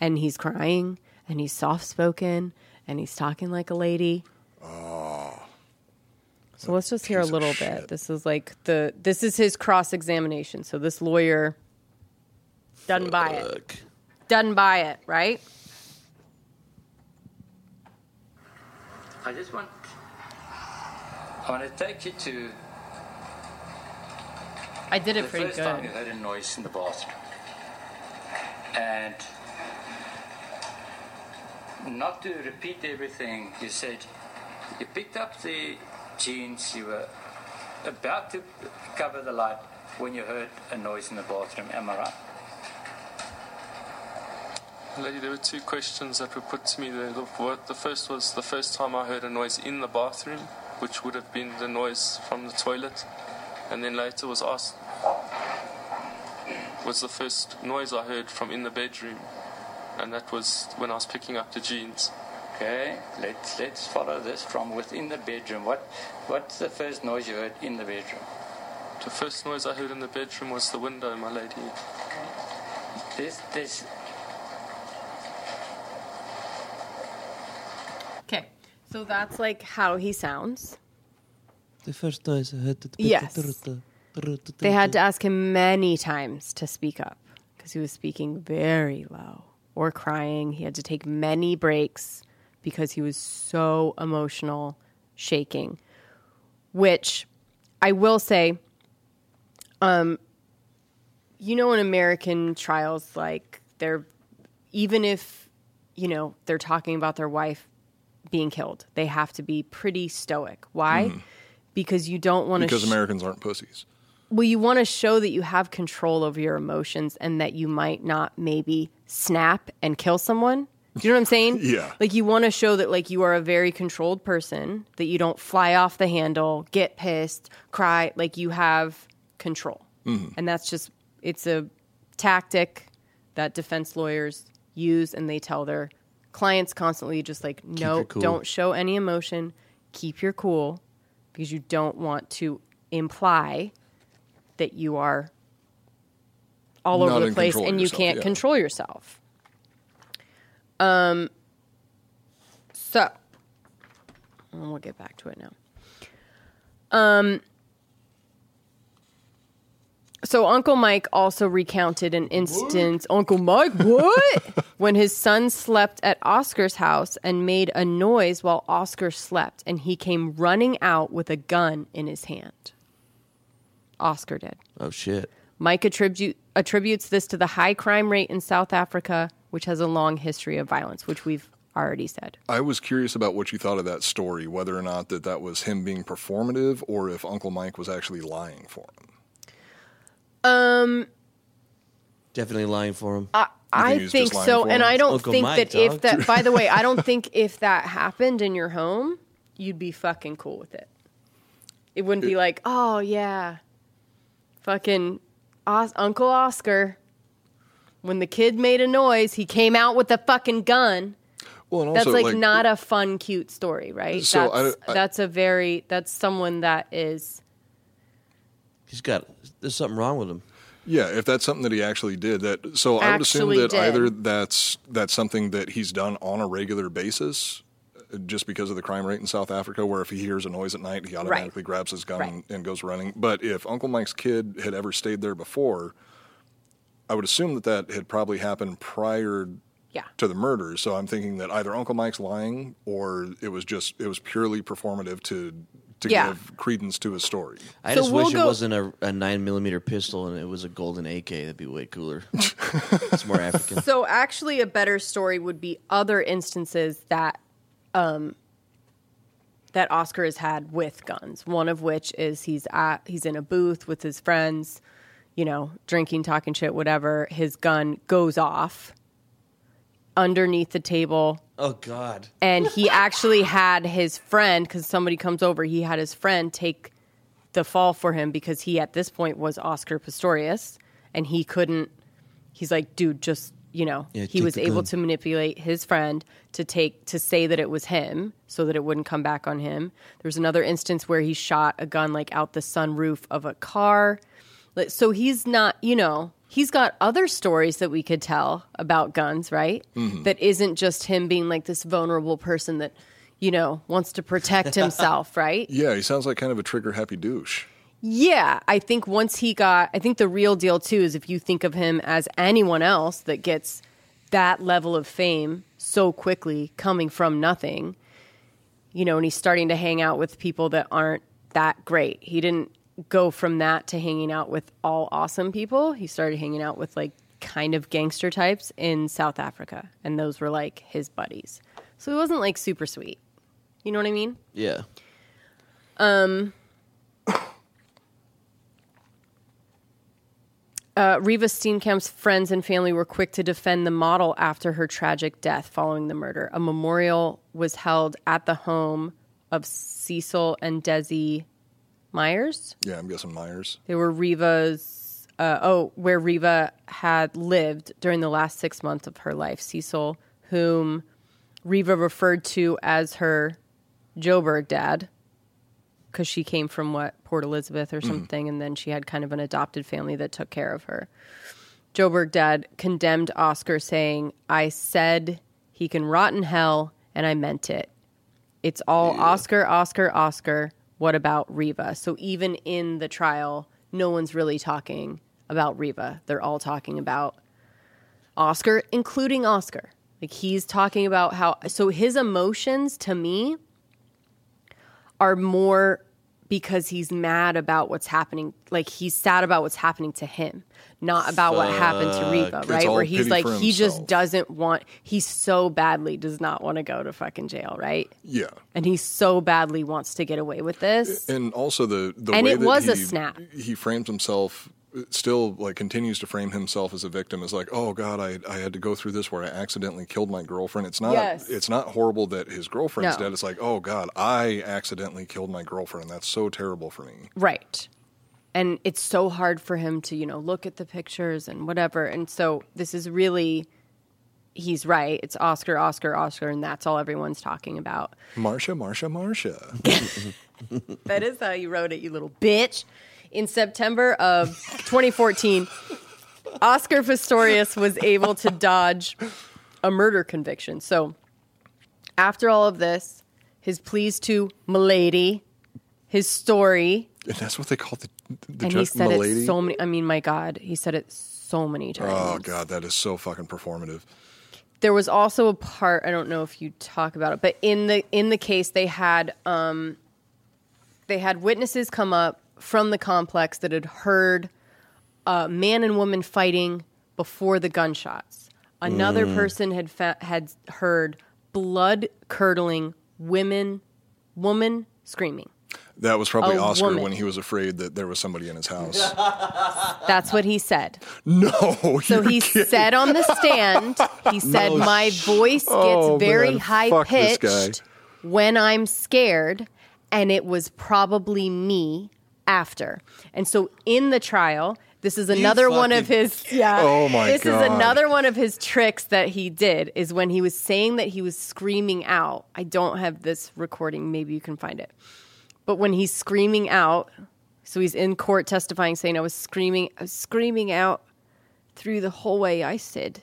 And he's crying. And he's soft spoken and he's talking like a lady Oh. so let's just hear a little bit this is like the this is his cross examination so this lawyer doesn't buy it Fuck. doesn't buy it right I just want. I want to take you to i did it the pretty first good time you heard a noise in the bathroom, and not to repeat everything you said. You picked up the jeans. You were about to cover the light when you heard a noise in the bathroom. Am I right? Lady, there were two questions that were put to me. The, first was the first time I heard a noise in the bathroom, which would have been the noise from the toilet. And then later was asked, was the first noise I heard from in the bedroom. And that was when I was picking up the jeans. Okay. Let's let's follow this from within the bedroom. What what's the first noise you heard in the bedroom? The first noise I heard in the bedroom was the window, my lady. Okay. This this Okay. So that's like how he sounds. The first noise I heard. Yes. They had to ask him many times to speak up because he was speaking very low or crying. He had to take many breaks because he was so emotional, shaking. Which I will say, um, you know, in American trials, like they're even if you know they're talking about their wife being killed, they have to be pretty stoic. Why? Because you don't want to because Americans aren't pussies. Well, you want to show that you have control over your emotions and that you might not maybe snap and kill someone. Do you know what I'm saying? Yeah. Like you want to show that like you are a very controlled person, that you don't fly off the handle, get pissed, cry, like you have control. Mm-hmm. And that's just it's a tactic that defense lawyers use and they tell their clients constantly just like no, cool. don't show any emotion, keep your cool because you don't want to imply that you are all Not over the place control of and you yourself, can't yeah. control yourself. Um so we'll get back to it now. Um so Uncle Mike also recounted an instance. Uncle Mike, what? when his son slept at Oscar's house and made a noise while Oscar slept, and he came running out with a gun in his hand. Oscar did. Oh shit. Mike attribute, attributes this to the high crime rate in South Africa, which has a long history of violence, which we've already said. I was curious about what you thought of that story, whether or not that that was him being performative or if Uncle Mike was actually lying for him. Um, Definitely lying for him. I, I think so, and him? I don't Uncle think Mike, that if that. By the way, I don't think if that happened in your home, you'd be fucking cool with it. It wouldn't be like, oh yeah, fucking Os- Uncle Oscar. When the kid made a noise, he came out with a fucking gun. Well, and That's also like, not a fun, cute story, right? So that's I- that's a very that's someone that is He's got. There's something wrong with him. Yeah, if that's something that he actually did, that so I would assume that did. either that's that's something that he's done on a regular basis, just because of the crime rate in South Africa, where if he hears a noise at night, he automatically grabs his gun Right. and, and goes running. But if Uncle Mike's kid had ever stayed there before, I would assume that that had probably happened prior yeah. to the murder. So I'm thinking that either Uncle Mike's lying or it was just it was purely performative to to Yeah. give credence to his story. I So just we'll wish go- it wasn't a, a nine millimeter pistol and it was a golden AK. That'd be way cooler. it's more African. So actually, a better story would be other instances that, um, that Oscar has had with guns. One of which is he's at he's in a booth with his friends, you know, drinking, talking shit, whatever. His gun goes off underneath the table Oh God. and he actually had his friend because somebody comes over he had his friend take the fall for him because he at this point was oscar pistorius and he couldn't he's like dude just you know Yeah, he was able gun. to manipulate his friend to take to say that it was him so that it wouldn't come back on him. There was another instance where he shot a gun like out the sunroof of a car. So he's not you know he's got other stories that we could tell about guns right? Mm-hmm. That isn't just him being like this vulnerable person that you know wants to protect himself right? Yeah, he sounds like kind of a trigger happy douche. Yeah, I think once he got, I think the real deal too is if you think of him as anyone else that gets that level of fame so quickly coming from nothing, you know, and he's starting to hang out with people that aren't that great. He didn't go from that to hanging out with all awesome people. He started hanging out with like kind of gangster types in South Africa, and those were like his buddies. So he wasn't like super sweet. You know what I mean? Yeah. Um, Uh, Reeva Steenkamp's friends and family were quick to defend the model after her tragic death following the murder. A memorial was held at the home of Cecil and Desi Myers. Yeah, I'm guessing Myers. They were Reeva's, uh, oh, where Reeva had lived during the last six months of her life. Cecil, whom Reeva referred to as her Joburg dad, because she came from what, Port Elizabeth or mm-hmm. something, and then she had kind of an adopted family that took care of her. Joburg dad condemned Oscar, saying, I said he can rot in hell, and I meant it. It's all Oscar, Oscar, Oscar. What about Reeva? So even in the trial, no one's really talking about Reeva. They're all talking about Oscar, including Oscar. Like he's talking about how, so his emotions to me are more because he's mad about what's happening. Like he's sad about what's happening to him, not about what happened to Reeva, right? Where he's like, he just doesn't want, he so badly does not want to go to fucking jail, right? Yeah. And he so badly wants to get away with this. And also the the And way it that was a snap. He frames himself still like continues to frame himself as a victim as like oh god I, I had to go through this where I accidentally killed my girlfriend it's not Yes. it's not horrible that his girlfriend's No. dead it's like oh god I accidentally killed my girlfriend that's so terrible for me Right. And it's so hard for him to, you know, look at the pictures and whatever. And so this is really, he's right. It's Oscar, Oscar, Oscar, and that's all everyone's talking about. Marsha Marsha Marsha That is how you wrote it, you little bitch. In September of 2014, Oscar Pistorius was able to dodge a murder conviction. So after all of this, his pleas to Milady, his story, and that's what they call the the and he judge said milady it so many. I mean, my God, he said it so many times. oh god that is so fucking performative There was also a part I don't know if you talk about it, but in the in the case they had um, they had witnesses come up from the complex that had heard a man and woman fighting before the gunshots. Another Mm. person had fa- had heard blood curdling women woman screaming. that was probably A Oscar woman. when he was afraid that there was somebody in his house That's what he said. no So he kidding. said on the stand, he said, No My voice gets Oh, very man, high fuck this guy." pitched when I'm scared, and it was probably me after. And so in the trial, this is another one of his yeah. Oh, my This God. is another one of his tricks that he did is when he was saying that he was screaming out. I don't have this recording, maybe you can find it. But when he's screaming out, so he's in court testifying saying I was screaming I was screaming out through the hallway. I said,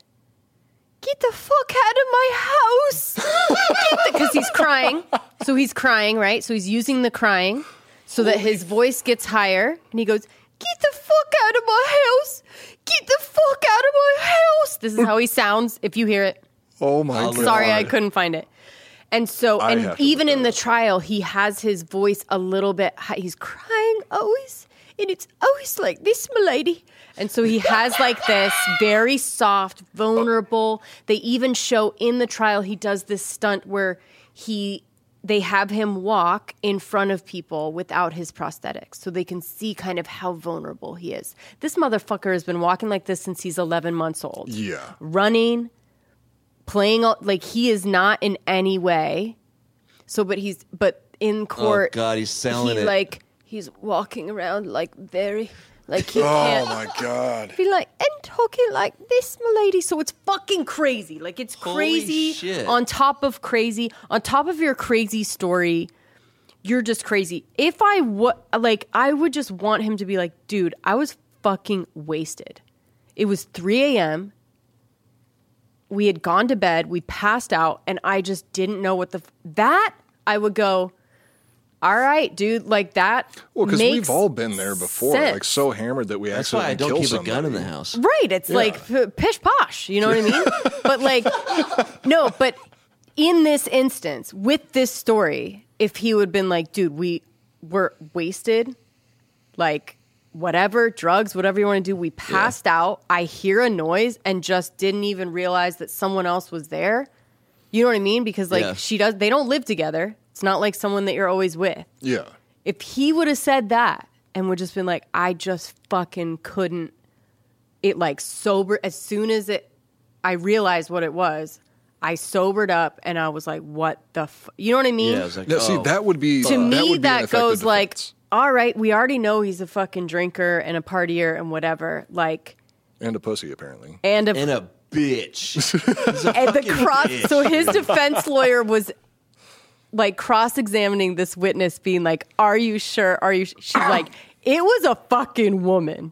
"Get the fuck out of my house!" Because he's crying. So he's crying, right? So he's using the crying so that his voice gets higher, and he goes, "Get the fuck out of my house! Get the fuck out of my house!" This is how he sounds. If you hear it, oh my oh, god sorry, I couldn't find it. And so, I and have to even look in that the trial, he has his voice a little bit high. He's crying always, and it's always like this, milady. And so he has like this very soft, vulnerable. They even show in the trial he does this stunt where he they have him walk in front of people without his prosthetics so they can see kind of how vulnerable he is. This motherfucker has been walking like this since he's 11 months old yeah running, playing all, like he is not in any way. So, but he's but in oh, court. Oh, God, he's selling he, it. Like he's walking around like very like he oh can't my god be like and talking like this, milady. So it's fucking crazy. Like it's Holy crazy shit. on top of crazy on top of your crazy story. You're just crazy. If I would like, I would just want him to be like, dude, I was fucking wasted. It was 3 a.m. We had gone to bed. We passed out, and I just didn't know what the f- that. I would go. All right, dude. Like that. Well, because we've all been there before, sense. like so hammered that we That's why I don't kill keep a gun in the house. Right. It's Yeah. like pish posh. You know what I mean? but like, no, but in this instance, with this story, if he would have been like, dude, we were wasted, like, whatever, drugs, whatever you want to do, we passed out. I hear a noise and just didn't even realize that someone else was there. You know what I mean? Because like Yeah. she does, they don't live together. It's not like someone that you're always with. Yeah, If he would have said that and would just been like, I just fucking couldn't, it like sober, as soon as it, I realized what it was, I sobered up and I was like, what the, f-? you know what I mean? Yeah, I was like, no, see oh. that would be to that me, would be an that effective goes like, all right, we already know he's a fucking drinker and a partier and whatever. Like, and a pussy apparently. and a, and a bitch. and the cross. So his defense lawyer was like cross examining this witness, being like, "Are you sure? Are you?" She's like, "It was a fucking woman,"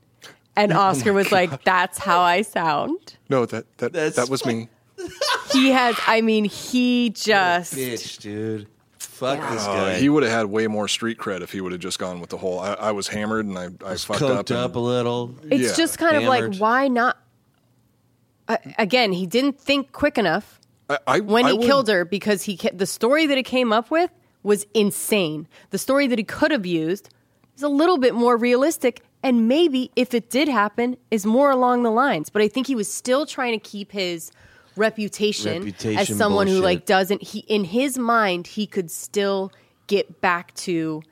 and Oscar was like, "That's how I sound." No, that that That's that was me. He has. I mean, he just. bitch, dude. Fuck this Uh, guy. he would have had way more street cred if he would have just gone with the whole. I, I was hammered and I, I fucked coked up. up, and- a little. It's Yeah. just kind of like, why not? Uh, again, he didn't think quick enough I, I, when he killed her because he ca- the story that it came up with was insane. The story that he could have used is a little bit more realistic and maybe if it did happen is more along the lines but i think he was still trying to keep his reputation, as Reputation someone who like doesn't he in his mind he could still get back to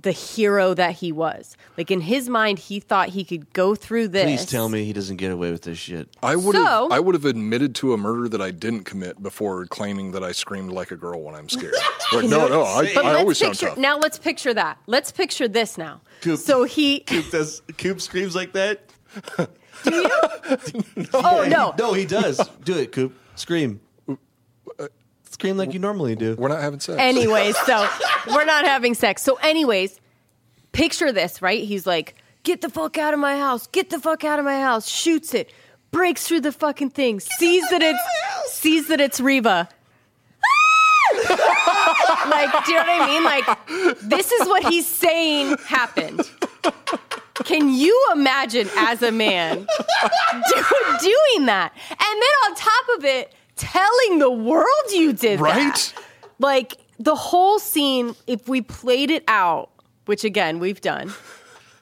the hero that he was like in his mind he thought he could go through this Please tell me he doesn't get away with this shit. I would have So- I would have admitted to a murder that I didn't commit before claiming that I screamed like a girl when I'm scared. Like, no, no, I, but I let's always sound tough. now let's picture that let's picture this now Coop. so he Coop does. Coop screams like that. Do you? no. Oh no No, he does. Do it, Coop. Scream. Scream like you normally do. We're not having sex. anyways, so we're not having sex. So, anyways, picture this, right? He's like, get the fuck out of my house, get the fuck out of my house, shoots it, breaks through the fucking thing, sees that it's sees that it's Reeva. like, do you know what I mean? Like, this is what he's saying happened. Can you imagine as a man do, doing that? And then on top of it, telling the world you did that. Right? that. Like the whole scene, if we played it out, which again, we've done.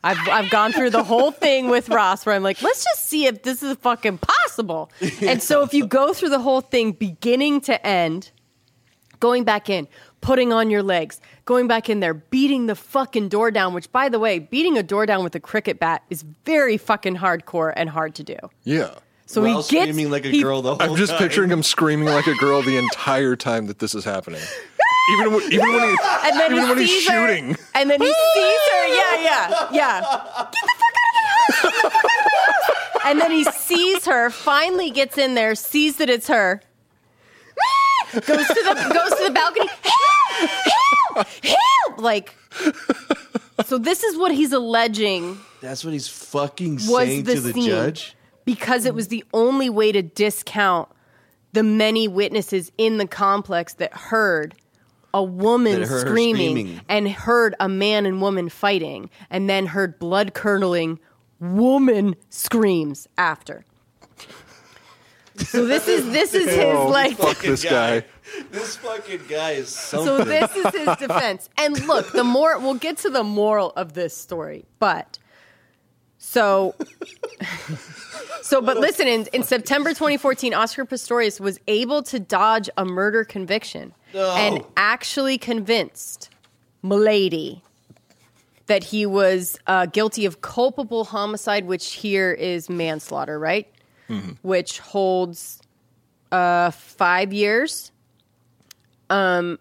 I've, I've gone through the whole thing with Ross where I'm like, let's just see if this is fucking possible. And so if you go through the whole thing beginning to end, going back in, putting on your legs, going back in there, beating the fucking door down, which by the way, beating a door down with a cricket bat is very fucking hardcore and hard to do. yeah. So While he gets screaming like a he- girl the whole I'm just time. picturing him screaming like a girl the entire time that this is happening. Even when, even when, he, and then even he when he's sees her, shooting. and then he sees her. Yeah, yeah, yeah. Get the fuck out of my house! The fuck out of my house! And then he sees her. Finally, gets in there, sees that it's her. goes to the goes to the balcony. Help! Help! Help! Like, so this is what he's alleging That's what he's fucking saying the to the scene judge. Because it was the only way to discount the many witnesses in the complex that heard a woman heard screaming, screaming. and heard a man and woman fighting and then heard blood curdling woman screams after. So this is this is his Oh, like fuck this guy. This fucking guy is something. so this is his defense. And look, the more we'll get to the moral of this story, but so so but listen, in, in September 2014, Oscar Pistorius was able to dodge a murder conviction and actually convinced Milady that he was uh, guilty of culpable homicide, which here is manslaughter, right? Which holds uh, five years. Um,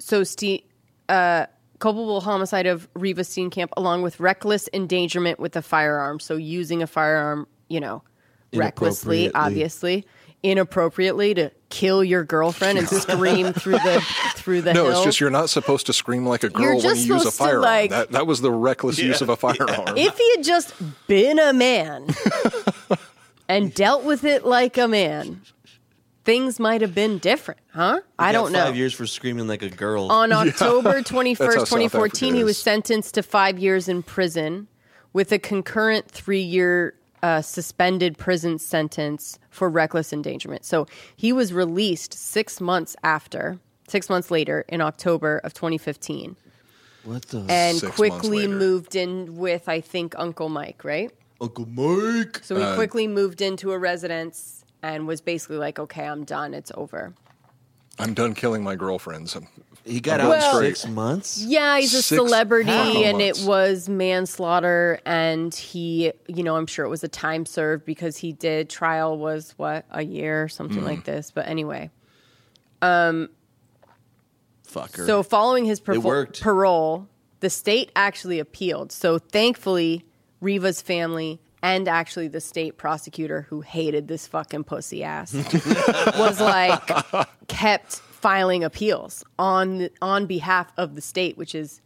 so Steve. uh, culpable homicide of Reeva Steenkamp, along with reckless endangerment with a firearm. So using a firearm, you know, recklessly, obviously, inappropriately to kill your girlfriend and scream through the through the No, hill. it's just you're not supposed to scream like a girl when you use a firearm. like- that, that was the reckless use of a firearm. if he had just been a man and dealt with it like a man, things might have been different, huh? I don't know. Five years for screaming like a girl. On October 21st, That's how South 2014, he was sentenced to five years in prison with a concurrent three year uh, suspended prison sentence for reckless endangerment. So he was released six months after, six months later in October of 2015, what the and Six months quickly later. moved in with, I think, Uncle Mike, right? Uncle Mike? So he quickly moved into a residence and was basically like, okay, I'm done. It's over. I'm done killing my girlfriends. I'm, He got I'm out going in straight. six months. Yeah, he's a Six celebrity and months. it was manslaughter and he, you know, I'm sure it was a time served because he did trial was what, a year or something Mm. like this. But anyway. um, Fucker. So following his It parole, the state actually appealed. So thankfully, Reeva's family and actually the state prosecutor who hated this fucking pussy ass was like kept filing appeals on on behalf of the state, which is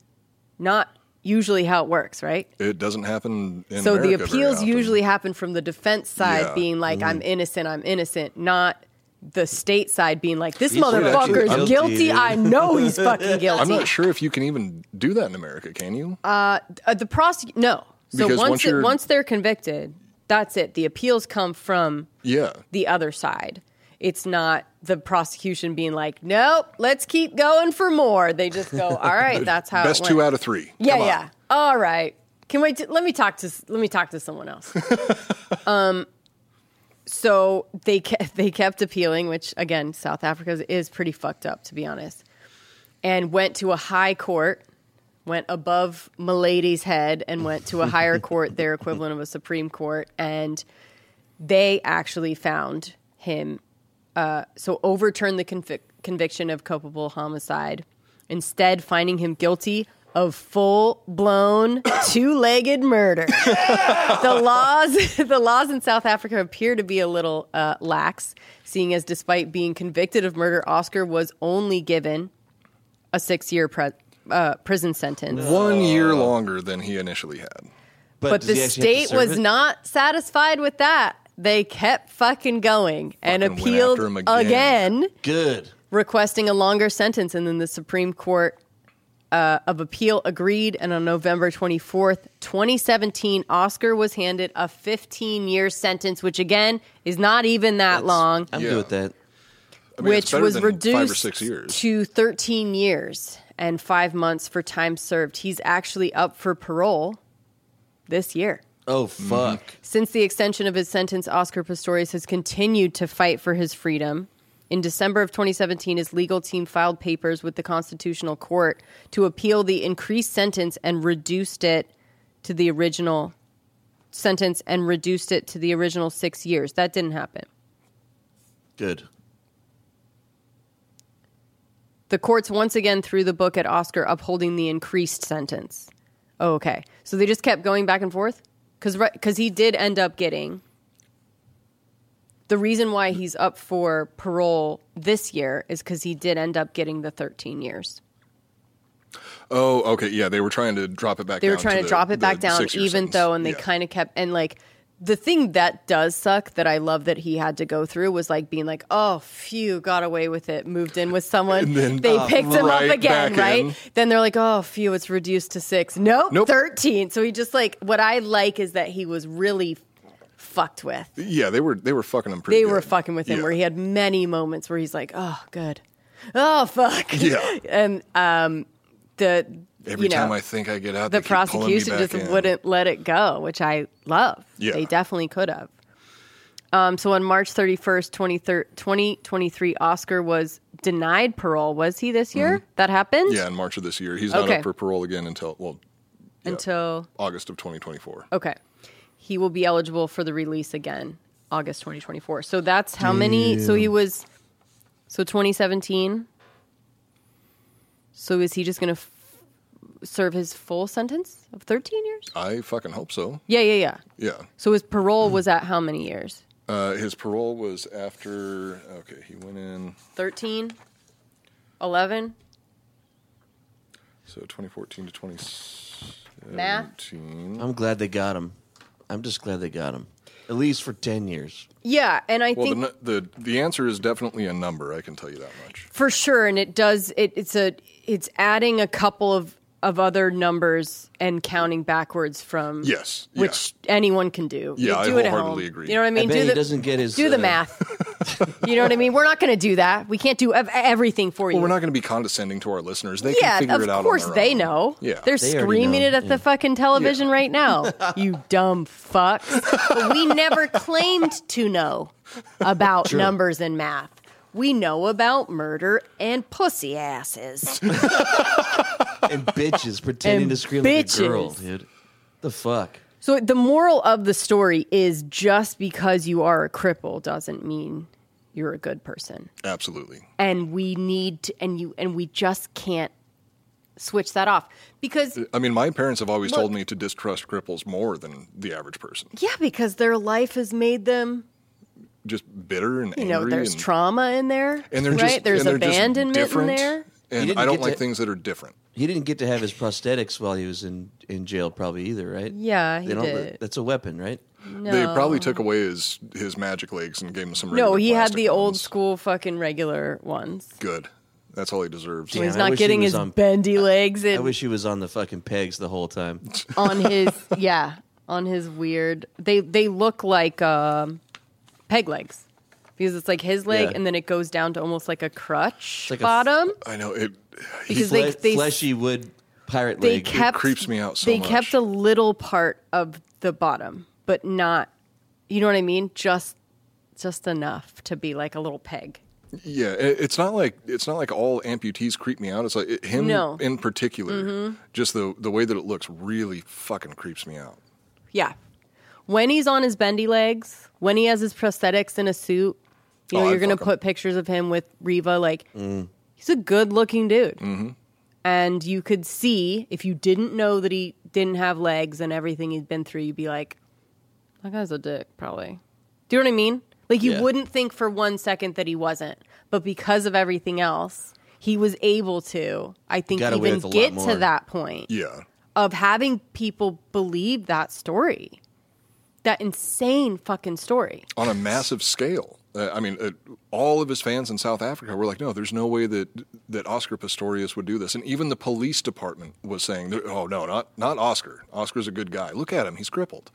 not usually how it works, right? it doesn't happen in so America the very appeals often. usually happen from the defense side Yeah. being like I'm innocent, I'm innocent, not the state side being like this He's motherfucker's actually guilty. guilty. I know he's fucking guilty. I'm not sure if you can even do that in America. Can you? Uh, the prosecute no. So Because once once it, once they're convicted, that's it. The appeals come from yeah. the other side. it's not the prosecution being like, nope, let's keep going for more. They just go, all right, that's how. Best it two out of three. Yeah, Come on. yeah. All right. Can we? T- let me talk to. Let me talk to someone else. um. So they kept, they kept appealing, which again, South Africa is- is pretty fucked up, to be honest, and went to a high court, went above Milady's head, and went to a higher court, their equivalent of a Supreme Court, and they actually found him. Uh, so overturned the convic- conviction of culpable homicide, instead finding him guilty of full blown two legged murder. the laws the laws in South Africa appear to be a little uh, lax, seeing as despite being convicted of murder, Oscar was only given a six year pre- uh, prison sentence. One year longer than he initially had. But, the state was not satisfied with that. They kept fucking going and Fucking went appealed after him again. again Good. requesting a longer sentence, and then the Supreme Court uh, of Appeal agreed. And on November 24th, 2017, Oscar was handed a 15 year sentence, which again is not even that long, I'm Yeah. good with that. I mean, it's which better was than reduced five or six years. to 13 years and five months for time served. He's actually up for parole this year. Oh fuck. Mm-hmm. Since the extension of his sentence, Oscar Pistorius has continued to fight for his freedom. In December of 2017, his legal team filed papers with the Constitutional Court to appeal the increased sentence and reduced it to the original sentence and reduced it to the original six years. That didn't happen. Good. The courts once again threw the book at Oscar, upholding the increased sentence. Oh, okay. So they just kept going back and forth? Because he did end up getting. The reason why he's up for parole this year is because he did end up getting the 13 years. Oh, okay. Yeah, they were trying to drop it back They down. were trying to, the- drop it back down, even though, and they Yeah. kind of kept, and like, the thing that does suck that I love that he had to go through was like being like, oh, phew, got away with it, moved in with someone. And then, they uh, picked him up again, right? in. Then they're like, oh, phew, it's reduced to six. Nope, Nope. 13. So he just like, what I like is that he was really fucked with. Yeah, they were they were fucking him pretty They were fucking with him Yeah. where he had many moments where he's like, oh, good. Oh, fuck. Yeah. And um, the, Every you know, time I think I get out, the they keep me prosecution just in. wouldn't let it go, which I love. Yeah. They definitely could have. Um, so on March 31st, 2023, Oscar was denied parole. Was he this year? That happened? Mm-hmm. Yeah, in March of this year, he's not Okay. up for parole again until well Until, August of 2024. okay. He will be eligible for the release again, August 2024. So that's how many? So he was, so 2017. So is he just going to serve his full sentence of 13 years? I fucking hope so. Yeah, yeah, yeah. Yeah. So his parole was at how many years? Uh, his parole was after. Okay, he went in 13, 11. so 2014 to 2017. Math? I'm glad they got him. I'm just glad they got him. At least for ten years. Yeah, and I Well, think the, the the answer is definitely a number. I can tell you that much. for sure, and it does. It, it's a. It's adding a couple of of other numbers and counting backwards from Yes, which yes. anyone can do. Yeah, You I do it at wholeheartedly home. agree. You know what I mean? bet do he the, doesn't get his, do the uh, math. you know what I mean? We're not going to do that. We can't do everything for you. Well, we're not going to be condescending to our listeners. They yeah, can figure of it out. course on their they own. know. Yeah, They're They screaming know, it at yeah. the fucking television right now. you dumb fucks. But we never claimed to know about numbers and math. We know about murder and pussy asses. And bitches pretending And to scream like a girl, bitches. dude. The fuck? So the moral of the story is just because you are a cripple doesn't mean you're a good person. absolutely. And we need to, and you and we just can't switch that off because I mean, my parents have always Look- told me to distrust cripples more than the average person. yeah, because their life has made them Just bitter and you angry. know there's and, trauma in there and they're right just there's and they're just abandonment in different, there And didn't I don't get like to- things that are different. He didn't get to have his prosthetics while he was in, in jail, probably either, right? Yeah, he They don't- did. That's a weapon, right? no They probably took away his his magic legs and gave him some. no he had plastic the old school fucking regular ones Good. That's all he deserves. so he's not wish he getting his on- bendy legs I and wish he was on the fucking pegs the whole time. on his yeah on his weird they they look like um peg legs because it's like his leg Yeah. and then it goes down to almost like a crutch like a- bottom. I know it. because Fle- they, they fleshy wood pirate they leg. kept creeps me out so they much. kept a little part of the bottom, but not. You know what I mean? Just just enough to be like a little peg. Yeah, it- it's not like it's not like all amputees creep me out. It's like it, him No. Mm-hmm. in particular. Just the the way that it looks really fucking creeps me out. Yeah. When he's on his bendy legs, when he has his prosthetics in a suit, you know, Oh, you're going to put pictures of him with Reeva. Like, he's a good looking dude. Mm-hmm. And you could see, if you didn't know that he didn't have legs and everything he'd been through, you'd be like, that guy's a dick, probably. Do you know what I mean? Like, you Yeah. wouldn't think for one second that he wasn't. But because of everything else, he was able to, I think, even with a lot get to that point Yeah, of having people believe that story. That insane fucking story. on a massive scale. Uh, I mean, uh, all of his fans in South Africa were like, "No, there's no way that that Oscar Pistorius would do this." And even the police department was saying, "Oh no, not not Oscar. Oscar's a good guy. Look at him; he's crippled."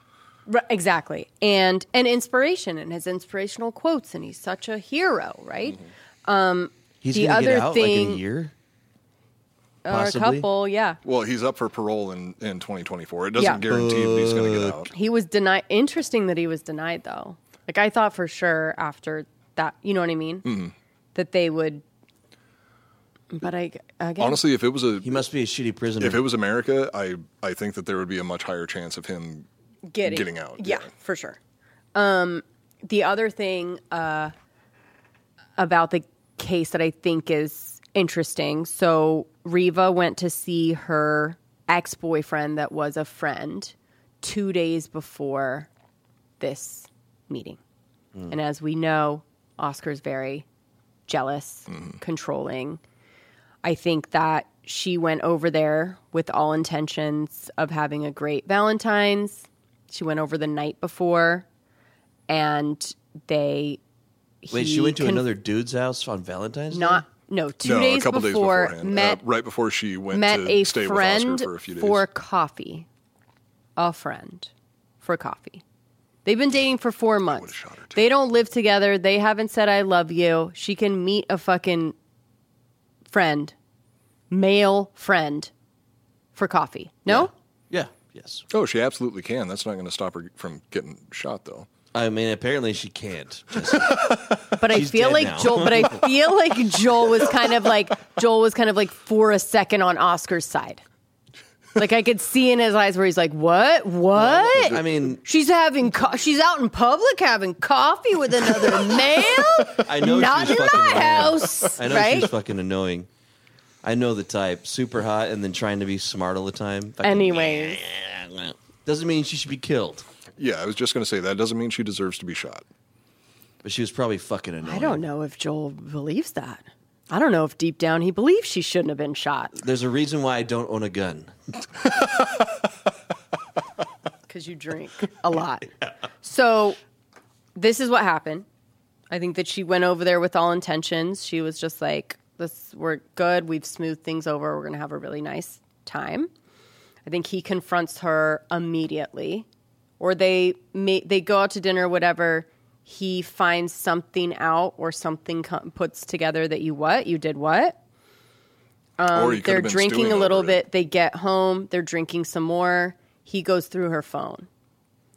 Right, exactly. And and inspiration and his inspirational quotes and he's such a hero, right? Um He's the gonna other get out like in thing- a year. or a couple, yeah. Well, he's up for parole in, in 2024. It doesn't Yeah. guarantee that he's going to get out. He was denied interesting that he was denied though. Like I thought for sure after that, you know what I mean? Mm-hmm. That they would but I again Honestly, if it was a He must be a shitty prisoner. if it was America, I I think that there would be a much higher chance of him getting, getting out, Yeah, yeah. for sure. Um, the other thing uh, about the case that I think is interesting. So Reeva went to see her ex boyfriend that was a friend two days before this meeting, and as we know, Oscar's very jealous, controlling. I think that she went over there with all intentions of having a great Valentine's. She went over the night before, and they. Wait, she went to conf- another dude's house on Valentine's Day? Not no two no, days a couple before days beforehand, met uh, right before she went met to a stay friend with Oscar for a few days. for coffee. A friend for coffee. They've been dating for four months. shot her, too. They don't live together. They haven't said I love you. She can meet a fucking friend, male friend, for coffee. No, Yeah. Yes. oh, she absolutely can. That's not going to stop her from getting shot, though. I mean, apparently she can't. Just, but I feel like now. Joel. But I feel like Joel was kind of like Joel was kind of like for a second on Oscar's side. Like I could see in his eyes where he's like, "What? What? I mean, She's having co- she's out in public having coffee with another man. I know Not she's in fucking my annoying. house, I know right? she's fucking annoying. I know the type. Super hot and then trying to be smart all the time. Fucking- Anyways, Doesn't mean she should be killed. Yeah, I was just going to say that doesn't mean she deserves to be shot. But she was probably fucking annoying. I don't know if Joel believes that. I don't know if deep down he believes she shouldn't have been shot There's a reason why I don't own a gun. because you drink a lot. So this is what happened. I think that she went over there with all intentions. She was just like, "This, we're good. We've smoothed things over. We're gonna have a really nice time." I think he confronts her immediately, or they may, they go out to dinner, whatever. He finds something out, or something com- puts together that you what you did what. he um, They're drinking a little over it. bit. They get home. They're drinking some more. He goes through her phone,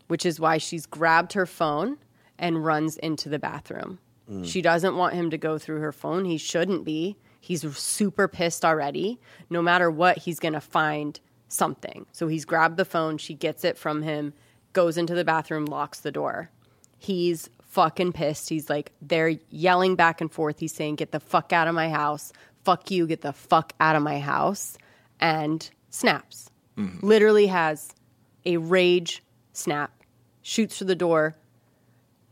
which is why she's grabbed her phone and runs into the bathroom. She doesn't want him to go through her phone. He shouldn't be. He's super pissed already. No matter what, he's going to find something. So he's grabbed the phone. She gets it from him, goes into the bathroom, locks the door. He's fucking pissed. He's like, they're yelling back and forth. He's saying, Get the fuck out of my house. Fuck you. Get the fuck out of my house. And snaps. Mm-hmm. Literally has a rage snap, shoots for the door.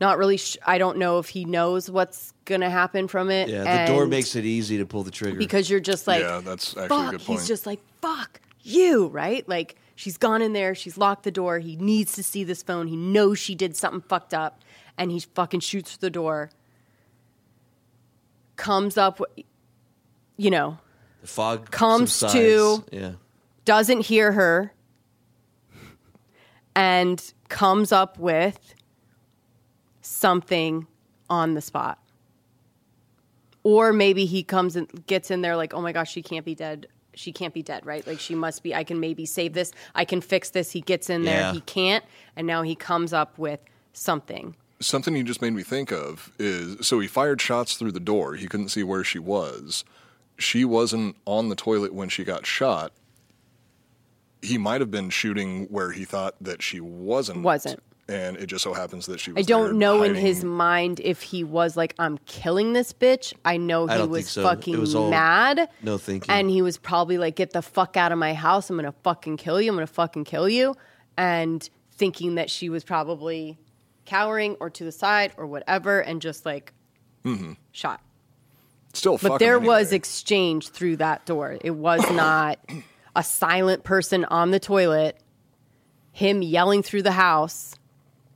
Not really, sh- I don't know if he knows what's going to happen from it. Yeah, the door makes it easy to pull the trigger. because you're just like, Yeah, that's actually a good point. He's just like, fuck you, right? Like she's gone in there, she's locked the door. He needs to see this phone. He knows she did something fucked up, and he fucking shoots the door. Comes up, you know, the fog comes subsides. to- Yeah. doesn't hear her, and comes up with something on the spot. Or maybe he comes and gets in there like, oh my gosh, she can't be dead. She can't be dead, right? Like she must be. I can maybe save this. I can fix this. He gets in there. Yeah. He can't. And now he comes up with something. Something you just made me think of is so he fired shots through the door. He couldn't see where she was. She wasn't on the toilet when she got shot. He might have been shooting where he thought that she wasn't. Wasn't. And it just so happens that she was I don't there know in hiding. his mind if he was like, I'm killing this bitch. I know I he don't was so. It fucking was all mad. no thinking. And he was probably like, get the fuck out of my house. I'm going to fucking kill you. I'm going to fucking kill you. And thinking that she was probably cowering or to the side or whatever and just like Mhm. shot. Still, But fuck there anyway. was exchange through that door. It was not a silent person on the toilet, him yelling through the house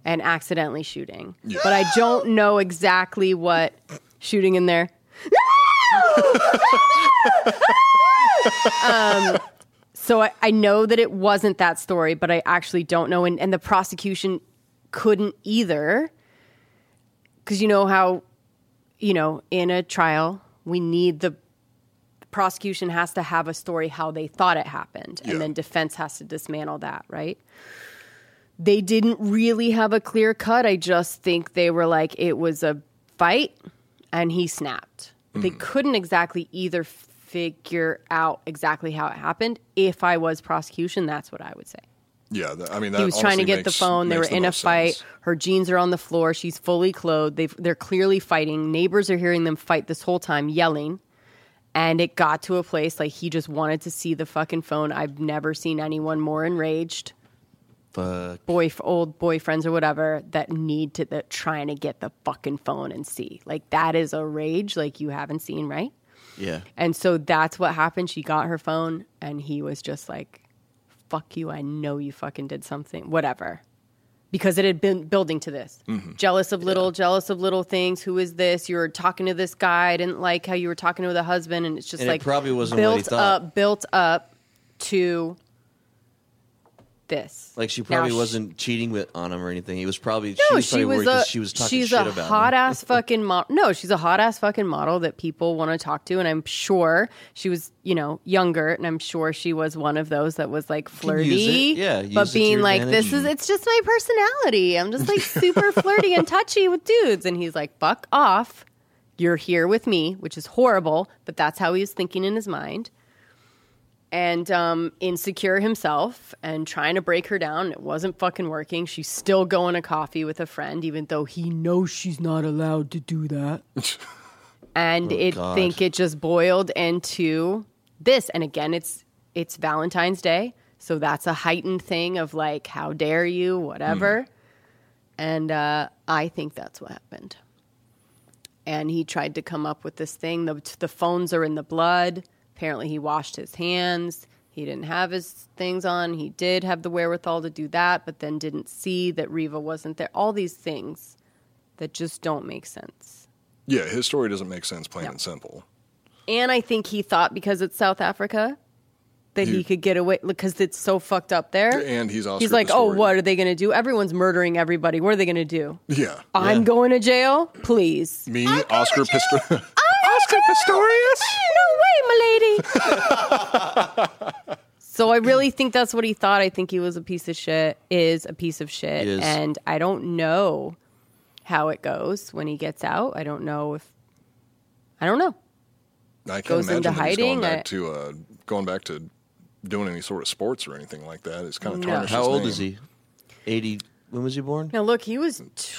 and accidentally shooting. Yeah. But I don't know exactly what shooting in there. um, so I, I know that it wasn't that story, but I actually don't know. And, and the prosecution couldn't either. Because you know how, you know, in a trial, we need the, prosecution has to have a story how they thought it happened. Yeah. And then defense has to dismantle that, right? They didn't really have a clear cut. I just think they were like, it was a fight and he snapped. Mm-hmm. They couldn't exactly either figure out exactly how it happened. If I was prosecution, that's what I would say. Yeah, I mean, that he was trying to get the phone. They were the in a fight. sense. Her jeans are on the floor. She's fully clothed. They've, they're clearly fighting. Neighbors are hearing them fight this whole time, yelling. And it got to a place like he just wanted to see the fucking phone. I've never seen anyone more enraged. Fuck. Boy, old boyfriends or whatever that need to that trying to get the fucking phone and see. Like that is a rage like you haven't seen, right? Yeah. And so that's what happened. She got her phone, and he was just like, fuck you. I know you fucking did something. Whatever. Because it had been building to this. Mm-hmm. Jealous of little, jealous of little things. Who is this? You were talking to this guy. I didn't like how you were talking to the husband. And it's just And it like probably wasn't built up, built up to this. Like she probably sh- wasn't cheating with on him or anything. He was probably No, she was she probably was worried a she was talking she's shit a about hot him. ass fucking model. No, she's a hot ass fucking model that people want to talk to, and I'm sure she was, you know, younger, and I'm sure she was one of those that was like flirty. Yeah, but being like, advantage. this is it's just my personality. I'm just like super flirty and touchy with dudes, and he's like, fuck off. You're here with me, which is horrible, but that's how he was thinking in his mind and um, insecure himself and trying to break her down. It wasn't fucking working. She's still going to coffee with a friend, even though he knows she's not allowed to do that. and Oh, it God. think it just boiled into this. And again, it's it's Valentine's Day, so that's a heightened thing of like, how dare you, whatever. And uh, I think that's what happened. And he tried to come up with this thing. The, the phones are in the blood. Apparently, he washed his hands. He didn't have his things on. He did have the wherewithal to do that, but then didn't see that Reeva wasn't there. All these things that just don't make sense. Yeah, his story doesn't make sense, plain and simple. And I think he thought because it's South Africa that he, He- could get away because it's so fucked up there. And he's Oscar He's like, oh, what are they going to do? Everyone's murdering everybody. What are they going to do? Yeah. I'm going to jail? Please. Me, Oscar Pistorius. Oscar Pistorius? No way, my lady. so I really think that's what he thought. I think he was a piece of shit, is a piece of shit. Is. And I don't know how it goes when he gets out. I don't know if, I don't know. I can't Goes imagine into that he's hiding, going back I- to uh, going back to doing any sort of sports or anything like that. It's kind of No. tarnished How old name. is he? Eighty. When was he born? Now, look, he was, t-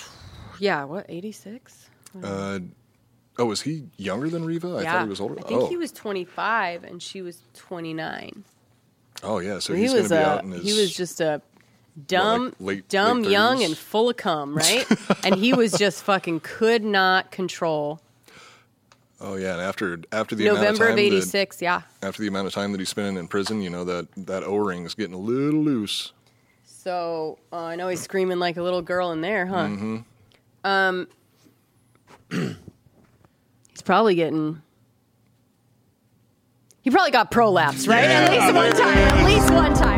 yeah, what, 86? Uh, oh, was he younger than Reeva? I yeah. thought he was older. I think oh. he was 25 and she was 29. oh, yeah. So he was a out in his. he was just a dumb, like late- dumb, late young, and full of cum, right? and he was just fucking could not control. Oh yeah, and after after the November of of time that- '86, yeah. after the amount of time that he's spending in prison, you know that that O ring's getting a little loose. So uh, I know he's screaming like a little girl in there, huh? hmm Um, probably getting. He probably got prolapse, right? Yeah. At least one time. At least one time.